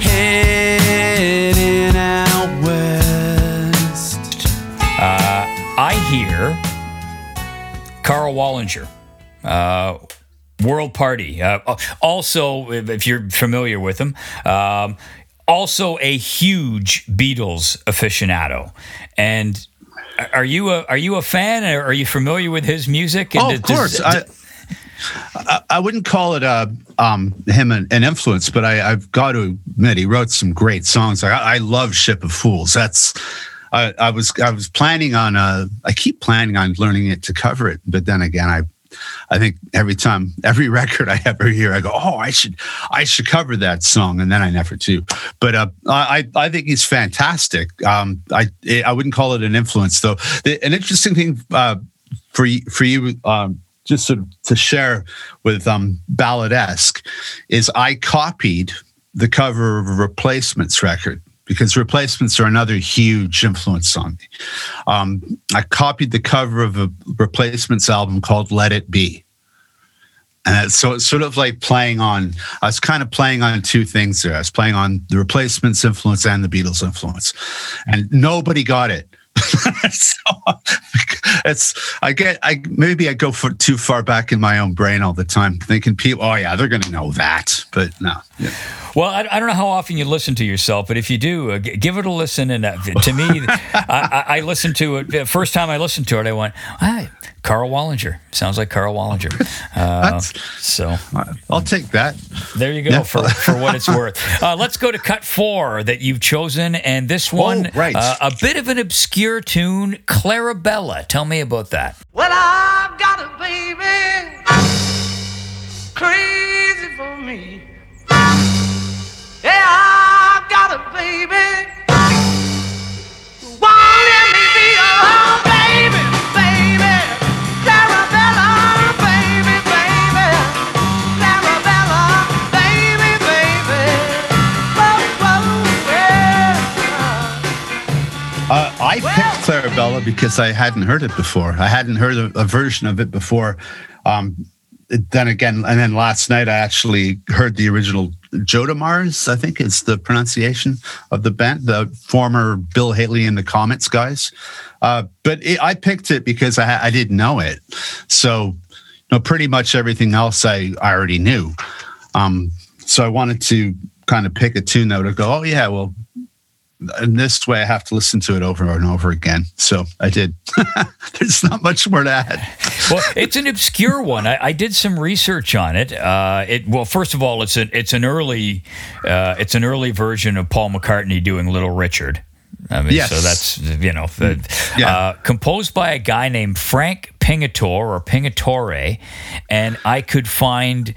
heading out west. Uh, I hear Karl Wallinger. Uh, World Party. Uh, also, if you're familiar with him, um, also a huge Beatles aficionado. And are you a are you a fan? Or are you familiar with his music? And oh, of course. Does, I- I, wouldn't call it a um, him an, an influence, but I, I've got to admit he wrote some great songs. I, I love "Ship of Fools." That's I, I was I was planning on uh, I keep planning on learning it to cover it, but then again I. I think every time, every record I ever hear, I go, "Oh, I should, I should cover that song," and then I never do. But uh, I, I think he's fantastic. Um, I, I wouldn't call it an influence, though. The, an interesting thing uh, for for you, um, just sort of to share with um, Balladesque, is I copied the cover of a Replacements record because Replacements are another huge influence on me. Um, I copied the cover of a Replacements album called "Let It Be." And so it's sort of like playing on, I was kind of playing on two things there. I was playing on the replacements influence and the Beatles influence. And nobody got it. so it's, I get, I maybe I go for too far back in my own brain all the time, thinking people, oh yeah, they're going to know that. But no. Yeah. Well, I, I don't know how often you listen to yourself, but if you do, uh, g- give it a listen. And uh, to me, I, I, I listened to it. The first time I listened to it, I went, "Hi, Karl Wallinger." Sounds like Karl Wallinger. Uh, so I'll take that. there you go Yeah. for, for what it's worth. Uh, let's go to cut four that you've chosen, and this one, right. uh, a bit of an obscure tune, Clarabella. Tell me about that. Well, I've got a baby crazy for me. Yeah, I've got a baby. Picked Clarabella because I hadn't heard it before. I hadn't heard a, a version of it before. Um, then again, and then last night I actually heard the original Jodimars, I think it's the pronunciation of the band, the former Bill Haley and the Comets guys. Uh, but it, I picked it because I, I didn't know it. So, you know, pretty much everything else I, I already knew. Um, so I wanted to kind of pick a tune that would go, oh, yeah, well, in this way, I have to listen to it over and over again. So I did. There's not much more to add. well, it's an obscure one. I, I did some research on it. Uh, it well, first of all, it's an it's an early uh, it's an early version of Paul McCartney doing Little Richard. I mean, Yes. so that's you know, the, Yeah. uh, composed by a guy named Frank Pingatore or Pingatore, and I could find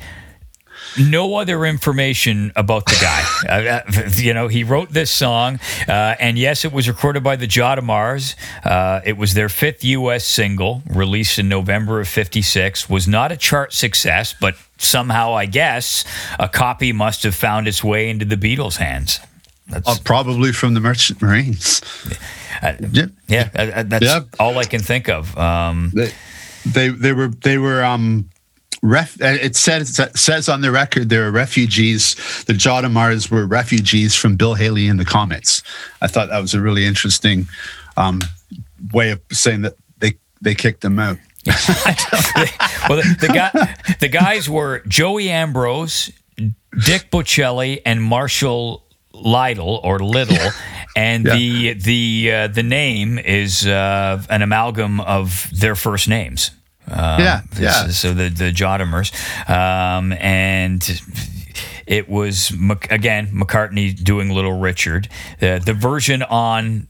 no other information about the guy. uh, uh, you know, he wrote this song, uh, and yes, it was recorded by the Jodimars. Uh, it was their fifth U.S. single, released in November of '56. Was not a chart success, but somehow, I guess, a copy must have found its way into the Beatles' hands. That's, Uh, probably from the Merchant Marines. uh, Yeah. yeah, uh, uh, that's Yeah. all I can think of. Um, They, they they were they were um ref uh, it says it says on the record they were refugees the Jodimars were refugees from Bill Haley and the Comets. I thought that was a really interesting um way of saying that they they kicked them out. well, the, the guy, the guys were Joey Ambrose, Dick Boccelli, and Marshall Lytle or Little, and the the uh, the name is uh, an amalgam of their first names. Um, Yeah, yeah. So the the Jodimars, um, and it was Mc- again McCartney doing Little Richard. The the version on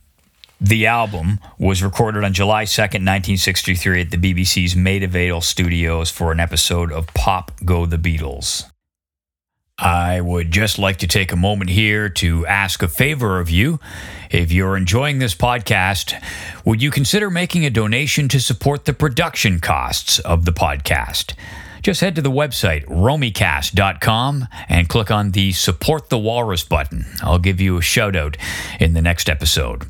the album was recorded on July 2nd, 1963, at the BBC's Maida Vale studios for an episode of Pop Go the Beatles. I would just like to take a moment here to ask a favor of you. If you're enjoying this podcast, would you consider making a donation to support the production costs of the podcast? Just head to the website, romycast.com, and click on the Support the Walrus button. I'll give you a shout out in the next episode.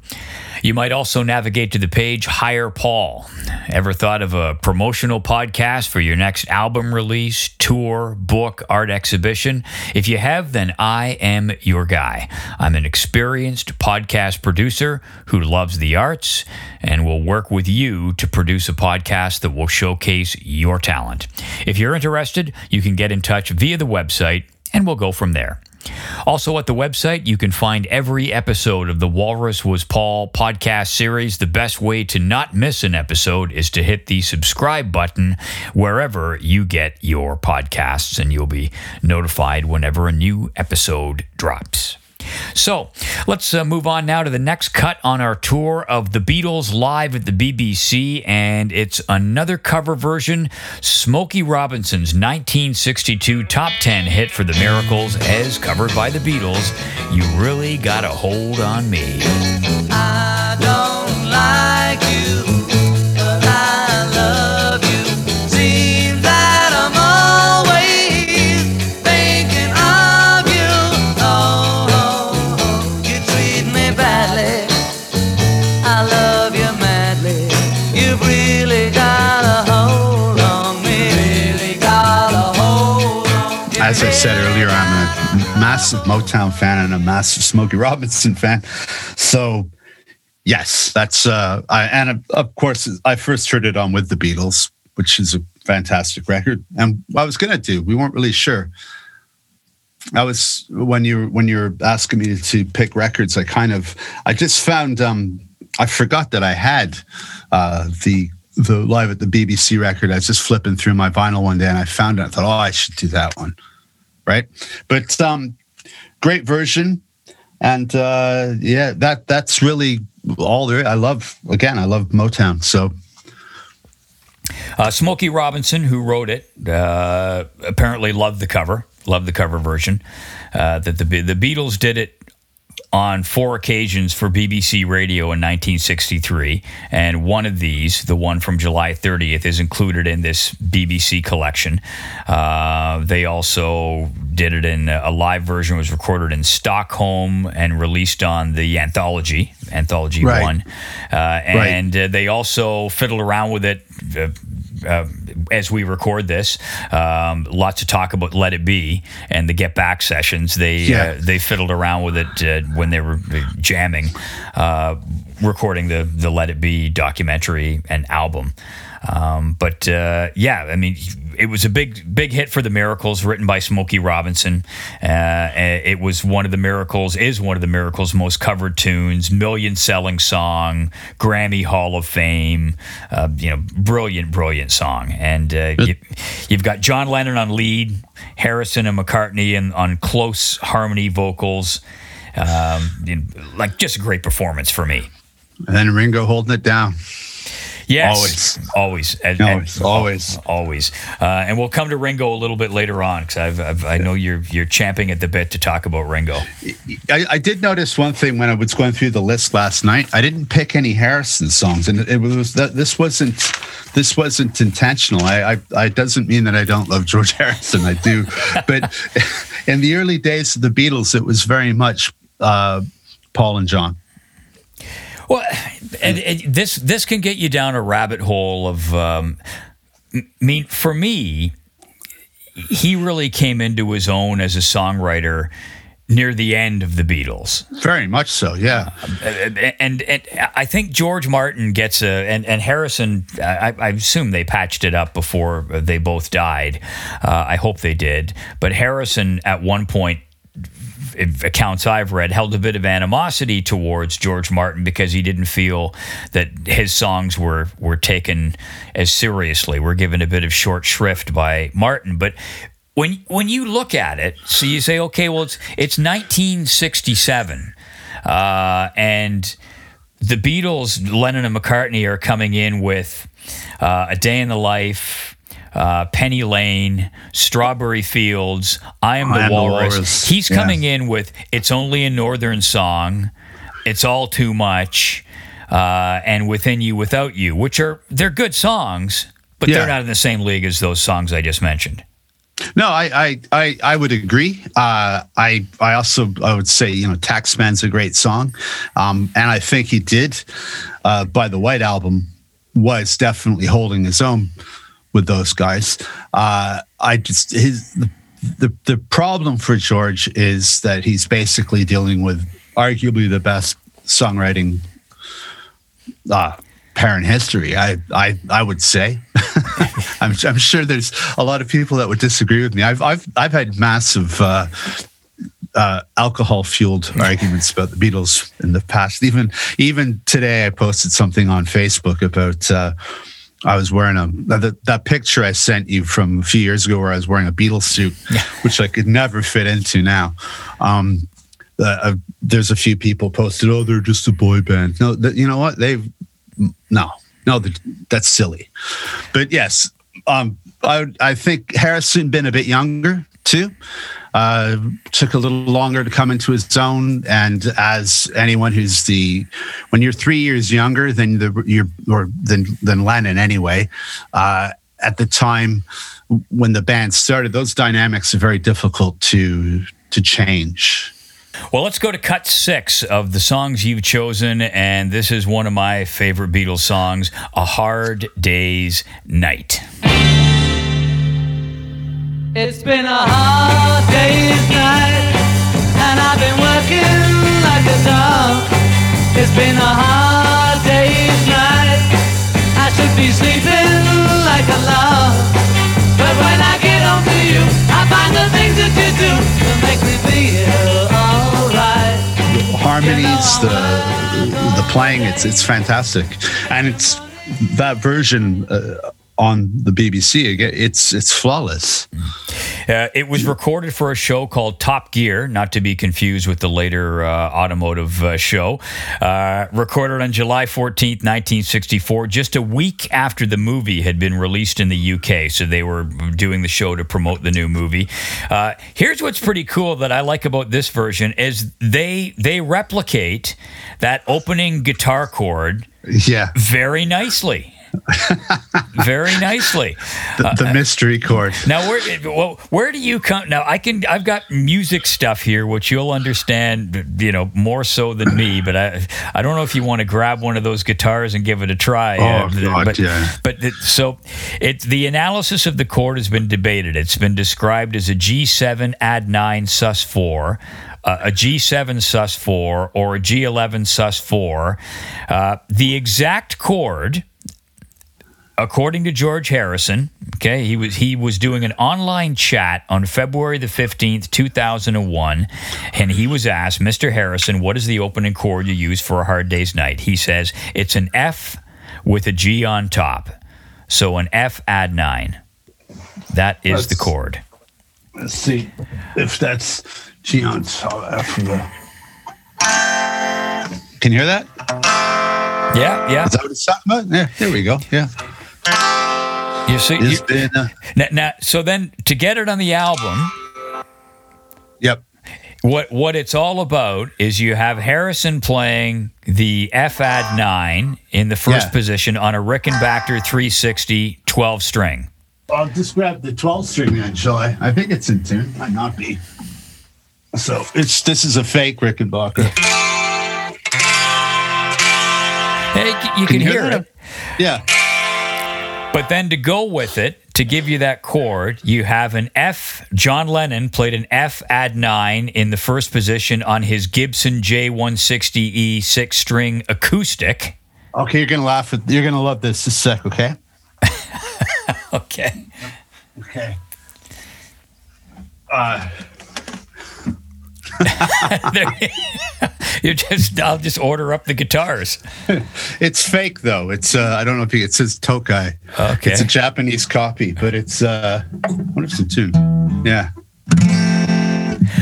You might also navigate to the page Hire Paul. Ever thought of a promotional podcast for your next album release, tour, book, art exhibition? If you have, then I am your guy. I'm an experienced podcast producer who loves the arts and will work with you to produce a podcast that will showcase your talent. If you're interested, you can get in touch via the website and we'll go from there. Also, at the website, you can find every episode of the Walrus Was Paul podcast series. The best way to not miss an episode is to hit the subscribe button wherever you get your podcasts, and you'll be notified whenever a new episode drops. So let's uh, move on now to the next cut on our tour of the Beatles live at the BBC, and it's another cover version Smokey Robinson's 1962 top 10 hit for the Miracles, as covered by the Beatles. You really got a hold on me. I don't like As I said earlier, I'm a massive Motown fan and a massive Smokey Robinson fan. So, yes, that's uh, I, and of course, I first heard it on with the Beatles, which is a fantastic record. And I was gonna do, we weren't really sure. I was when you when you were asking me to pick records, I kind of I just found um I forgot that I had uh the the live at the BBC record. I was just flipping through my vinyl one day and I found it. I thought, oh, I should do that one. Right. But um great version. And uh yeah, that that's really all there. I love again, I love Motown. So Uh, Smokey Robinson, who wrote it, uh, apparently loved the cover, loved the cover version. Uh, that the the Beatles did it on four occasions for BBC Radio in 1963, and one of these, the one from July 30th, is included in this BBC collection. Uh, they also did it in a live version was recorded in Stockholm and released on the anthology, Anthology Right. One, uh, and uh, they also fiddled around with it. Uh, uh, as we record this, um, lots of talk about "Let It Be" and the Get Back sessions. They Yeah. uh, they fiddled around with it uh, when they were jamming, uh, recording the the "Let It Be" documentary and album. Um, but uh, yeah, I mean, it was a big big hit for the Miracles, written by Smokey Robinson. Uh, it was one of the Miracles is one of the Miracles' most covered tunes, million selling song, Grammy Hall of Fame. Uh, you know, brilliant, brilliant song. And uh, you, you've got John Lennon on lead, Harrison and McCartney and on close harmony vocals. Um, you know, like just a great performance for me. and then Ringo holding it down. Yes, Always. always, and, Always, and- always. always. Uh, and we'll come to Ringo a little bit later on because I've, I've, I know you're you're champing at the bit to talk about Ringo. I, I did notice one thing when I was going through the list last night. I didn't pick any Harrison songs, and it was that this wasn't this wasn't intentional. I, I, I doesn't mean that I don't love George Harrison. I do, but in the early days of the Beatles, it was very much uh, Paul and John. Well, and, and this this can get you down a rabbit hole of. Um, I mean, for me, he really came into his own as a songwriter near the end of the Beatles. Very much so. Yeah. and, and I think George Martin gets a and, and Harrison. I, I assume they patched it up before they both died. Uh, I hope they did. But Harrison, at one point, accounts I've read, held a bit of animosity towards George Martin because he didn't feel that his songs were were taken as seriously. Were given a bit of short shrift by Martin, but. When, when you look at it, so you say, okay, well, it's it's 1967, uh, and the Beatles, Lennon and McCartney, are coming in with uh, A Day in the Life, uh, Penny Lane, Strawberry Fields, I Am the I Am the Walrus. Walrus, He's yeah. coming in with It's Only a Northern Song, It's All Too Much, uh, and Within You, Without You, which are, they're good songs, but Yeah. they're not in the same league as those songs I just mentioned. No, I I I, I would agree. Uh, I I also I would say you know Taxman's a great song, um, and I think he did uh, by the White Album was definitely holding his own with those guys. Uh, I just his the, the problem for George is that he's basically dealing with arguably the best songwriting uh, pair in history. I I I would say. I'm, I'm sure there's a lot of people that would disagree with me. I've I've I've had massive uh, uh, alcohol fueled arguments about the Beatles in the past. Even even today, I posted something on Facebook about. Uh, I was wearing a that, that picture I sent you from a few years ago, where I was wearing a Beatles suit, which I could never fit into now. Um, uh, uh, there's a few people posted, "Oh, they're just a boy band." No, th- you know what? They've no, no, th- that's silly. But yes, um, I I think Harrison been a bit younger too. Uh, took a little longer to come into his own, and as anyone who's the when you're three years younger than the you're or than than Lennon anyway, uh, at the time when the band started, those dynamics are very difficult to to change. Well, let's go to cut six of the songs you've chosen, and this is one of my favorite Beatles songs, "A Hard Day's Night." It's been a hard day's night, and I've been working like a dog. It's been a hard day's night. I should be sleeping like a log. But when I get home to you, I find the things that you do that make me feel alright. harmonies, the the playing, it's it's fantastic, and it's that version uh, on the BBC again. It's it's flawless. Uh, it was recorded for a show called Top Gear, not to be confused with the later uh, automotive uh, show. Uh, recorded on July 14th, 1964, just a week after the movie had been released in the UK. So they were doing the show to promote the new movie. Uh, here's what's pretty cool that I like about this version is they they replicate that opening guitar chord Yeah, very nicely. very nicely. the, the mystery chord. Now, where well, where do you come? Now, I can. I've got music stuff here, which you'll understand, you know, more so than me. But I, I don't know if you want to grab one of those guitars and give it a try. Oh, Uh, God, but, yeah. But it, so, it the analysis of the chord has been debated. It's been described as a G7 add nine sus four. Uh, a G7 sus 4 or a G11 sus 4. Uh, the exact chord according to George Harrison, okay, he was he was doing an online chat on February the 15th, 2001, and he was asked, "Mr. Harrison, what is the opening chord you use for a hard day's night?" He says, "It's an F with a G on top." So an F add 9. That is the chord. Let's see if that's G on top after the. Can you hear that? Yeah, yeah. Is that what it's talking about? Yeah, there we go. Yeah. You see It's you, been, uh, now, now, so then to get it on the album, yep. what what it's all about is you have Harrison playing the F add 9 in the first Yeah. position on a Rickenbacker 360 12 string. I'll just grab the 12 string then, shall I? I think it's in tune. Might not be. So it's this is a fake Rickenbacker. Hey, you can, you hear, hear that? it. Yeah. But then to go with it, to give you that chord, you have an F. John Lennon played an F add 9 in the first position on his Gibson J160E six string acoustic. Okay, you're gonna laugh at you're gonna love this. Just a sec, okay? Okay. Okay. Uh There- you just I'll just order up the guitars. it's fake though. It's uh I don't know if you, it says Tokai. Okay. It's a Japanese copy, but it's uh wonder if it's in tune. Yeah.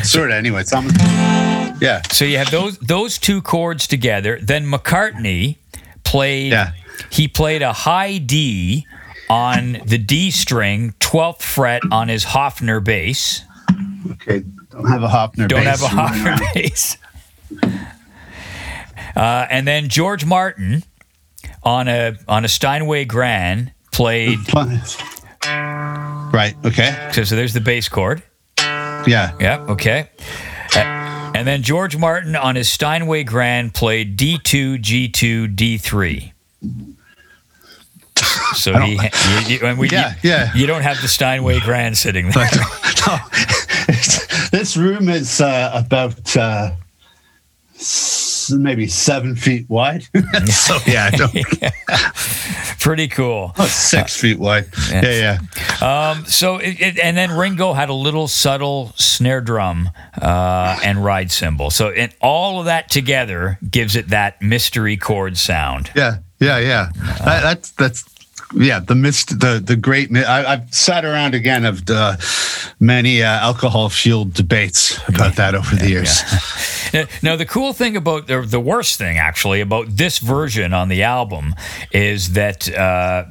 Sort of anyway. It's almost Yeah. So you have those those two chords together. Then McCartney played Yeah. he played a high D on the D string, 12th fret on his Hofner bass. Okay. Don't have a Hofner Don't bass have a Hofner bass. Uh, and then George Martin on a on a Steinway Grand played. Right. Okay. So, so there's the bass chord. Yeah. Yeah. Okay. And then George Martin on his Steinway Grand played D2, G2, D3. So he, you, you, and we, Yeah, you, yeah. you don't have the Steinway Grand sitting there. no, this room is uh, about uh, maybe seven feet wide. so yeah, I don't, Pretty cool. oh, six feet wide. Yeah, yeah. Um, so, it, it, and then Ringo had a little subtle snare drum uh, and ride cymbal. So, it, all of that together gives it that mystery chord sound. Yeah, yeah, yeah. That, that's that's yeah. The mist, the the great. mi- I, I've sat around again of uh, many uh, alcohol fueled debates about that over the years. Now- Now, the cool thing about the, the worst thing actually about this version on the album is that, uh,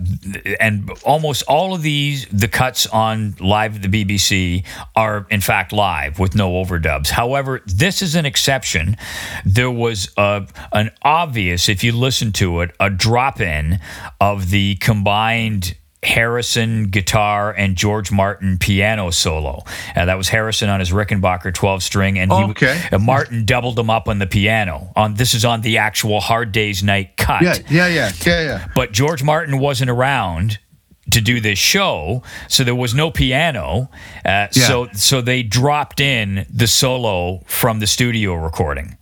and almost all of these, the cuts on live at the BBC are in fact live with no overdubs. However, this is an exception. There was a, an obvious, if you listen to it, a drop in of the combined Harrison guitar and George Martin piano solo. Uh, that was Harrison on his Rickenbacker 12 string, and he, Okay. uh, Martin doubled them up on the piano. On this is on the actual Hard Days Night cut. Yeah, yeah, yeah, yeah, yeah. But George Martin wasn't around to do this show, so there was no piano. Uh, So so they dropped in the solo from the studio recording.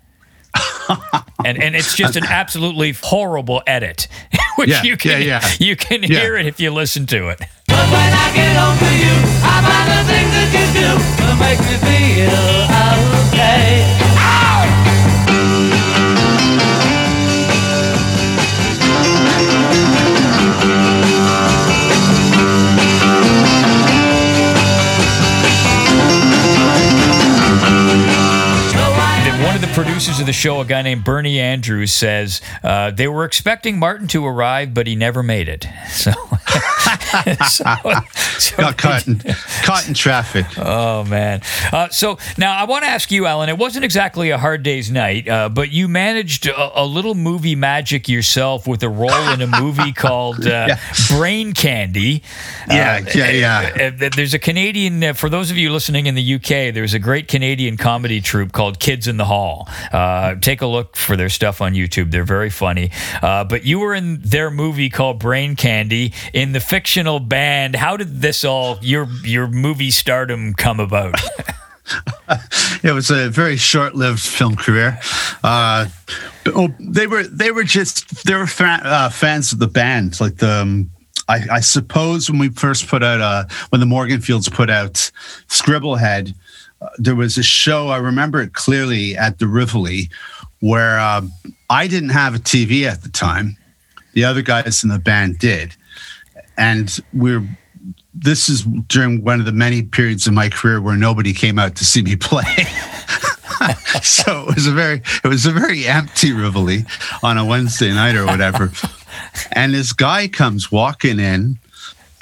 and and it's just an absolutely horrible edit, which Yeah, you can yeah, yeah. you can Yeah. hear it if you listen to it. But when I get home to you, I find the things that you do to make me feel okay. Producers of the show, a guy named Bernie Andrews, says uh, they were expecting Martin to arrive, but he never made it. So, so, so Got caught in, caught in traffic. Oh man! Uh, so now I want to ask you, Alun. It wasn't exactly a hard day's night, uh, but you managed a, a little movie magic yourself with a role in a movie called uh, Brain Candy. Yeah, yeah, yeah. Uh, uh, there's a Canadian. Uh, for those of you listening in the UK, there's a great Canadian comedy troupe called Kids in the Hall. Uh, take a look for their stuff on YouTube. They're very funny. Uh, but you were in their movie called Brain Candy in the fictional band. How did this all your your movie stardom come about? It was a very short-lived film career. Uh, oh, they were they were just they were fa- uh, fans of the band. Like the um, I, I suppose when we first put out uh, when the Morganfields put out Scribblehead, uh, there was a show I remember it clearly at the Rivoli where um, I didn't have a TV at the time. The other guys in the band did, and we're this is during one of the many periods of my career where nobody came out to see me play. so it was a very it was a very empty Rivoli on a Wednesday night or whatever. and this guy comes walking in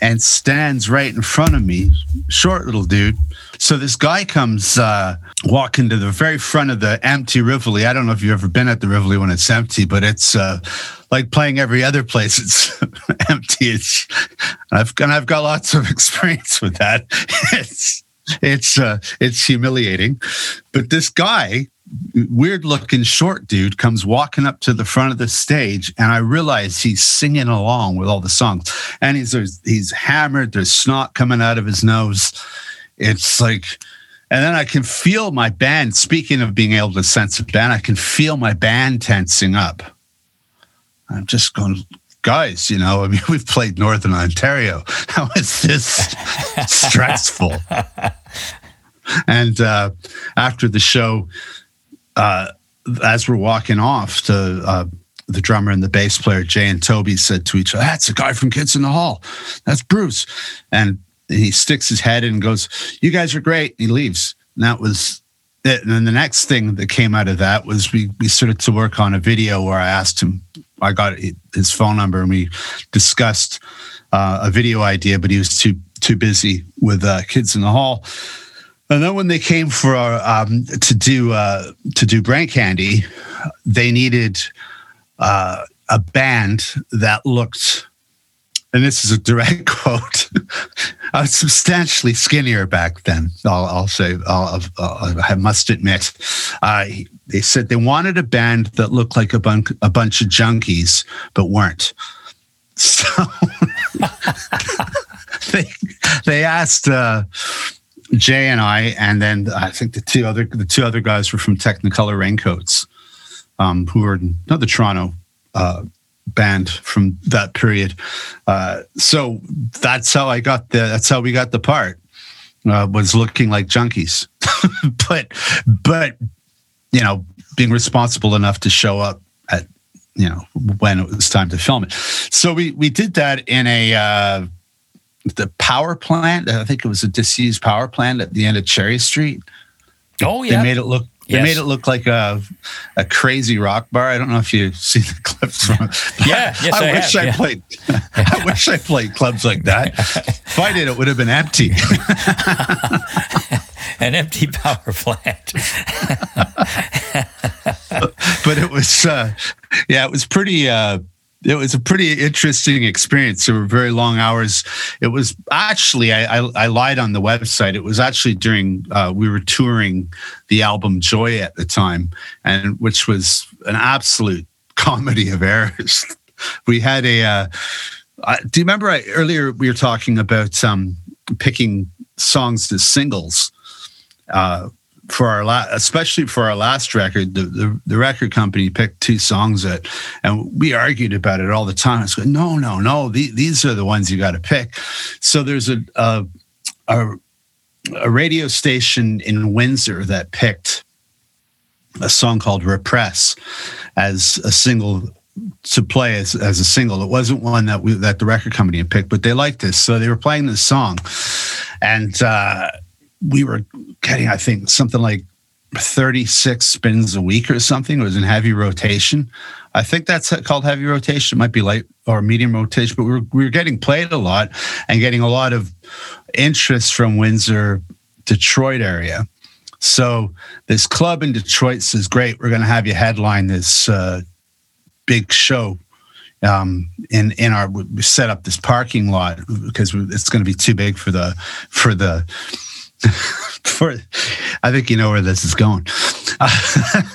and stands right in front of me, short little dude. So this guy comes uh, walking to the very front of the empty Rivoli. I don't know if you've ever been at the Rivoli when it's empty, but it's uh, like playing every other place. It's empty. It's I've and I've got lots of experience with that. It's it's uh, it's humiliating. But this guy, weird looking short dude, comes walking up to the front of the stage, and I realize he's singing along with all the songs, and he's he's hammered. There's snot coming out of his nose. It's like. And then I can feel my band, speaking of being able to sense a band, I can feel my band tensing up. I'm just going, guys, you know, I mean, we've played Northern Ontario. How is this stressful? and uh, after the show, uh, as we're walking off, to uh, the drummer and the bass player, Jay and Toby, said to each other, That's the guy from Kids in the Hall. That's Bruce. And he sticks his head in and goes, You guys are great. He leaves. And that was it. And then the next thing that came out of that was we, we started to work on a video where I asked him, I got his phone number and we discussed uh, a video idea, but he was too too busy with uh, Kids in the Hall. And then when they came for our, um, to do uh, to do Brain Candy, they needed uh, a band that looked and this is a direct quote. I was substantially skinnier back then. I'll, I'll say, I'll, I'll, I must admit. Uh, they said they wanted a band that looked like a, bun- a bunch of junkies, but weren't. So they, they asked uh, Jay and I, and then I think the two other the two other guys were from Technicolor Raincoats, um, who were another Toronto uh, band from that period. Uh, so that's how I got the. That's how we got the part. Uh, was looking like junkies, but but you know being responsible enough to show up at you know when it was time to film it. So we we did that in a. Uh, the power plant. I think it was a disused power plant at the end of Cherry Street. Oh yeah, They made it look. They Yes. made it look like a a crazy rock bar. I don't know if you've seen the clips from. it. Yeah, yes, I, I wish have, I yeah. played. I wish I played clubs like that. If I did, it would have been empty. An empty power plant. but it was, uh, yeah, it was pretty. Uh, it was a pretty interesting experience. There were very long hours. It was actually, I, I, I lied on the website. It was actually during uh, we were touring the album Joy at the time, and which was an absolute comedy of errors. We had a. Uh, uh, do you remember I, earlier we were talking about um, picking songs as singles? Uh, for our last, especially for our last record, the, the, the record company picked two songs that, and we argued about it all the time. It's going, no, no, no, the, these are the ones you got to pick. So there's a, a a a radio station in Windsor that picked a song called "Repress" as a single to play as, as a single. It wasn't one that we that the record company had picked, but they liked this, so they were playing this song, and. uh we were getting, I think, something like 36 spins a week or something. It was in heavy rotation. I think that's called heavy rotation. It might be light or medium rotation, but we were, we were getting played a lot and getting a lot of interest from Windsor, Detroit area. So this club in Detroit says, "Great, we're going to have you headline this uh, big show um, in in our we set up this parking lot because it's going to be too big for the for the for I think you know where this is going. Uh,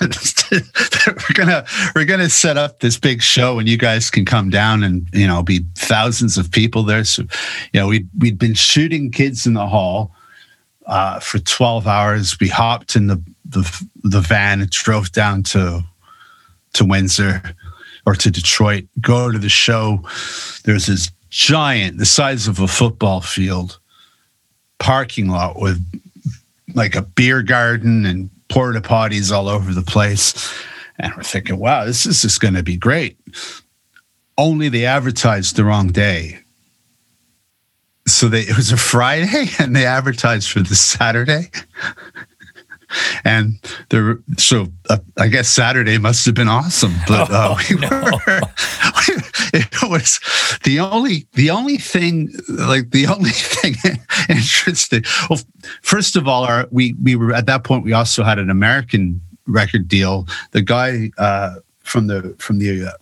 we're gonna we're gonna set up this big show, and you guys can come down, and you know, be thousands of people there. So, you know, we we'd been shooting kids in the hall uh, for twelve hours. We hopped in the the the van and drove down to to Windsor or to Detroit. Go to the show. There's this giant, the size of a football field parking lot with like a beer garden and porta potties all over the place. And we're thinking, wow, this is just going to be great. Only they advertised the wrong day. So they, it was a Friday and they advertised for the Saturday. And there, so uh, I guess Saturday must have been awesome, but uh, we were, it was the only the only thing like the only thing interesting. Well, first of all, our we we were at that point we also had an American record deal. The guy uh, from the from the uh,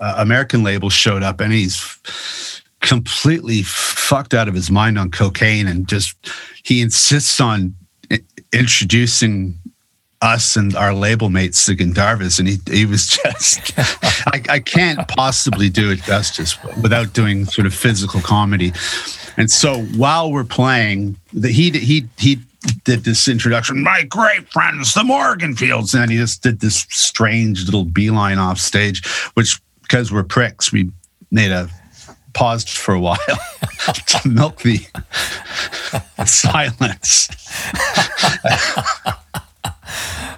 uh, American label showed up, and he's completely fucked out of his mind on cocaine, and just he insists on introducing us and our label mates to Gandharvas, and he he was just I, I can't possibly do it justice without doing sort of physical comedy. And so while we're playing, the, he he he did this introduction. My great friends, the Morganfields, and he just did this strange little beeline off stage, which because we're pricks, we made a paused for a while to milk the silence.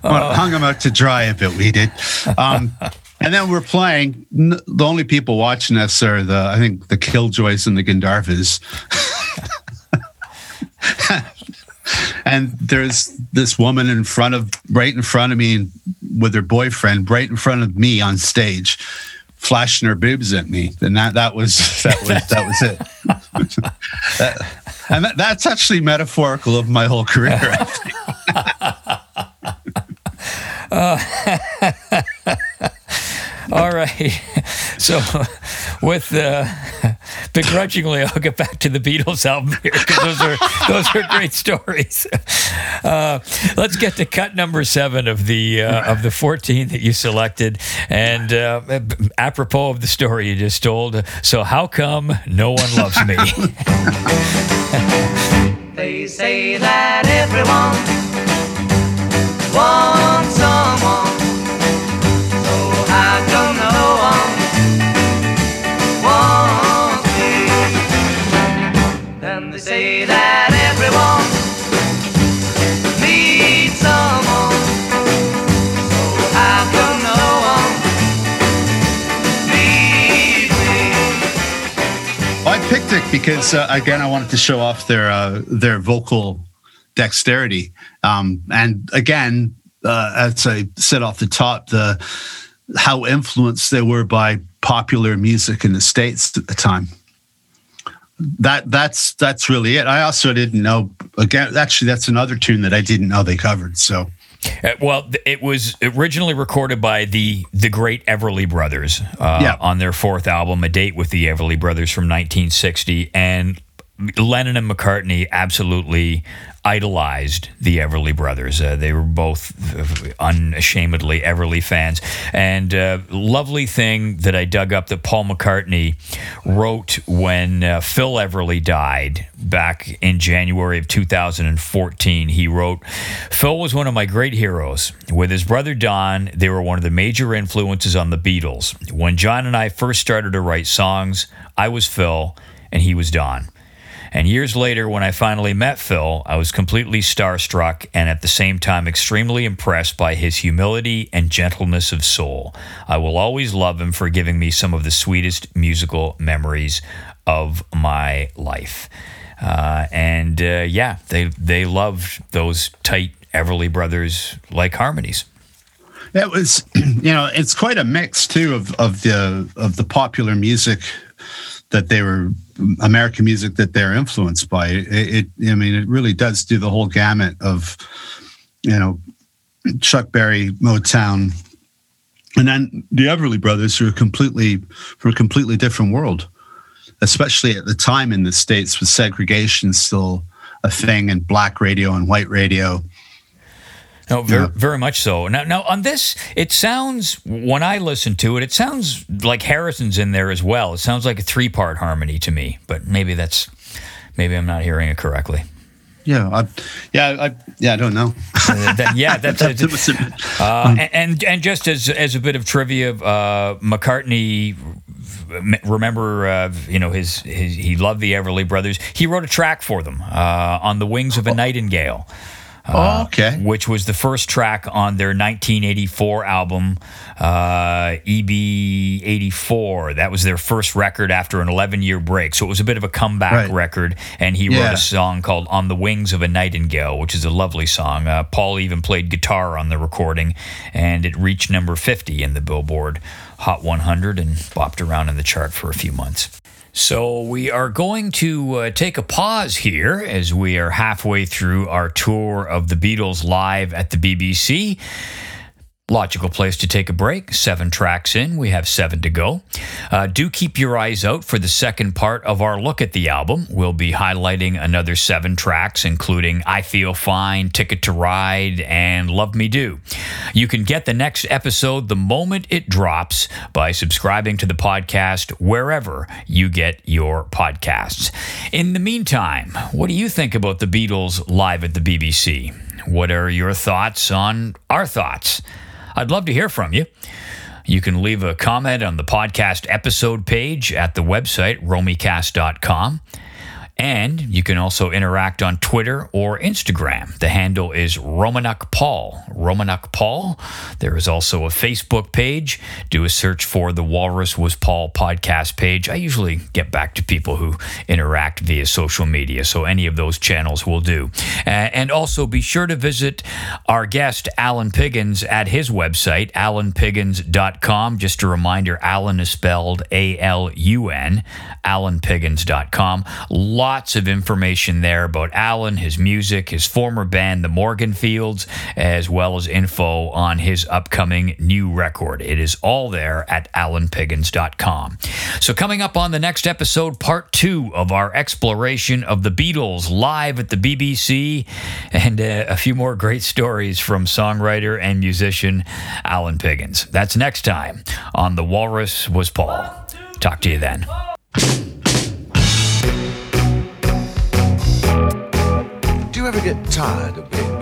Well, hung him out to dry a bit. We did, um, and then we're playing. The only people watching us are the I think the Killjoys and the Gandharvas. and there's this woman in front of right in front of me with her boyfriend right in front of me on stage flashing her boobs at me and that that was that was that was it That- and that, that's actually metaphorical of my whole career I think. All right. So, with uh, begrudgingly, I'll get back to the Beatles album here because those are those are great stories. Uh, let's get to cut number seven of the uh, of the fourteen that you selected, and uh, apropos of the story you just told. So, how come no one loves me? They say that everyone wants someone. Because uh, again, I wanted to show off their uh, their vocal dexterity, um, and again, uh, as I said off the top, the how influenced they were by popular music in the states at the time. That that's that's really it. I also didn't know. Again, actually, that's another tune that I didn't know they covered. So well, th- it was originally recorded by the the great Everly Brothers uh, Yeah. on their fourth album, A Date with the Everly Brothers from 1960, and Lennon and McCartney absolutely idolized the Everly Brothers. Uh, they were both unashamedly Everly fans, and uh, lovely thing that I dug up that Paul McCartney wrote when uh, Phil Everly died back in January of 2014. He wrote, Phil was one of my great heroes. With his brother Don, they were one of the major influences on the Beatles. When John and I first started to write songs, I was Phil and he was Don. And years later, when I finally met Phil, I was completely starstruck and at the same time extremely impressed by his humility and gentleness of soul. I will always love him for giving me some of the sweetest musical memories of my life. Uh, and uh, yeah, they they loved those tight Everly Brothers like harmonies. It was, you know, it's quite a mix too of of the of the popular music that they were American music that they're influenced by. It, it I mean, it really does do the whole gamut of, you know, Chuck Berry, Motown, and then the Everly Brothers who are completely from a completely different world, especially at the time in the states with segregation still a thing and black radio and white radio. No, very, very much so. Now, now on this, it sounds when I listen to it, it sounds like Harrison's in there as well. It sounds like a three-part harmony to me, but maybe that's maybe I'm not hearing it correctly. Yeah, I, yeah, I, yeah, I don't know. Uh, that- yeah, that's That it. a- Uh, and and just as as a bit of trivia, uh, McCartney. Remember, uh, you know his, his he loved the Everly Brothers. He wrote a track for them uh, on the Wings of a Nightingale. Oh, okay. which was the first track on their 1984 album, uh, EB84. That was their first record after an 11 year break. So it was a bit of a comeback Right. record. And he wrote a song called On the Wings of a Nightingale, which is a lovely song. Uh, Paul even played guitar on the recording, and it reached number 50 in the Billboard Hot 100 and bopped around in the chart for a few months. So, we are going to uh, take a pause here as we are halfway through our tour of the Beatles live at the BBC. Logical place to take a break. Seven tracks in, we have seven to go. Uh, do keep your eyes out for the second part of our look at the album. We'll be highlighting another seven tracks, including I Feel Fine, Ticket to Ride, and Love Me Do. You can get the next episode the moment it drops by subscribing to the podcast wherever you get your podcasts. In the meantime, what do you think about the Beatles live at the BBC? What are your thoughts on our thoughts? I'd love to hear from you. You can leave a comment on the podcast episode page at the website, romycast.com. And you can also interact on Twitter or Instagram. The handle is Romanuk Paul. Romanuk Paul. There is also a Facebook page. Do a search for the Walrus Was Paul podcast page. I usually get back to people who interact via social media, so any of those channels will do. Uh, and also be sure to visit our guest, Alun Piggins, at his website, alunpiggins.com. Just a reminder, Alun is spelled A L U N, alunpiggins.com lots of information there about Alun, his music, his former band, the Morganfields, as well as info on his upcoming new record. It is all there at alunpiggins.com. So, coming up on the next episode, part two of our exploration of the Beatles live at the BBC, and uh, a few more great stories from songwriter and musician Alun Piggins. That's next time on The Walrus Was Paul. Talk to you then. You ever get tired of being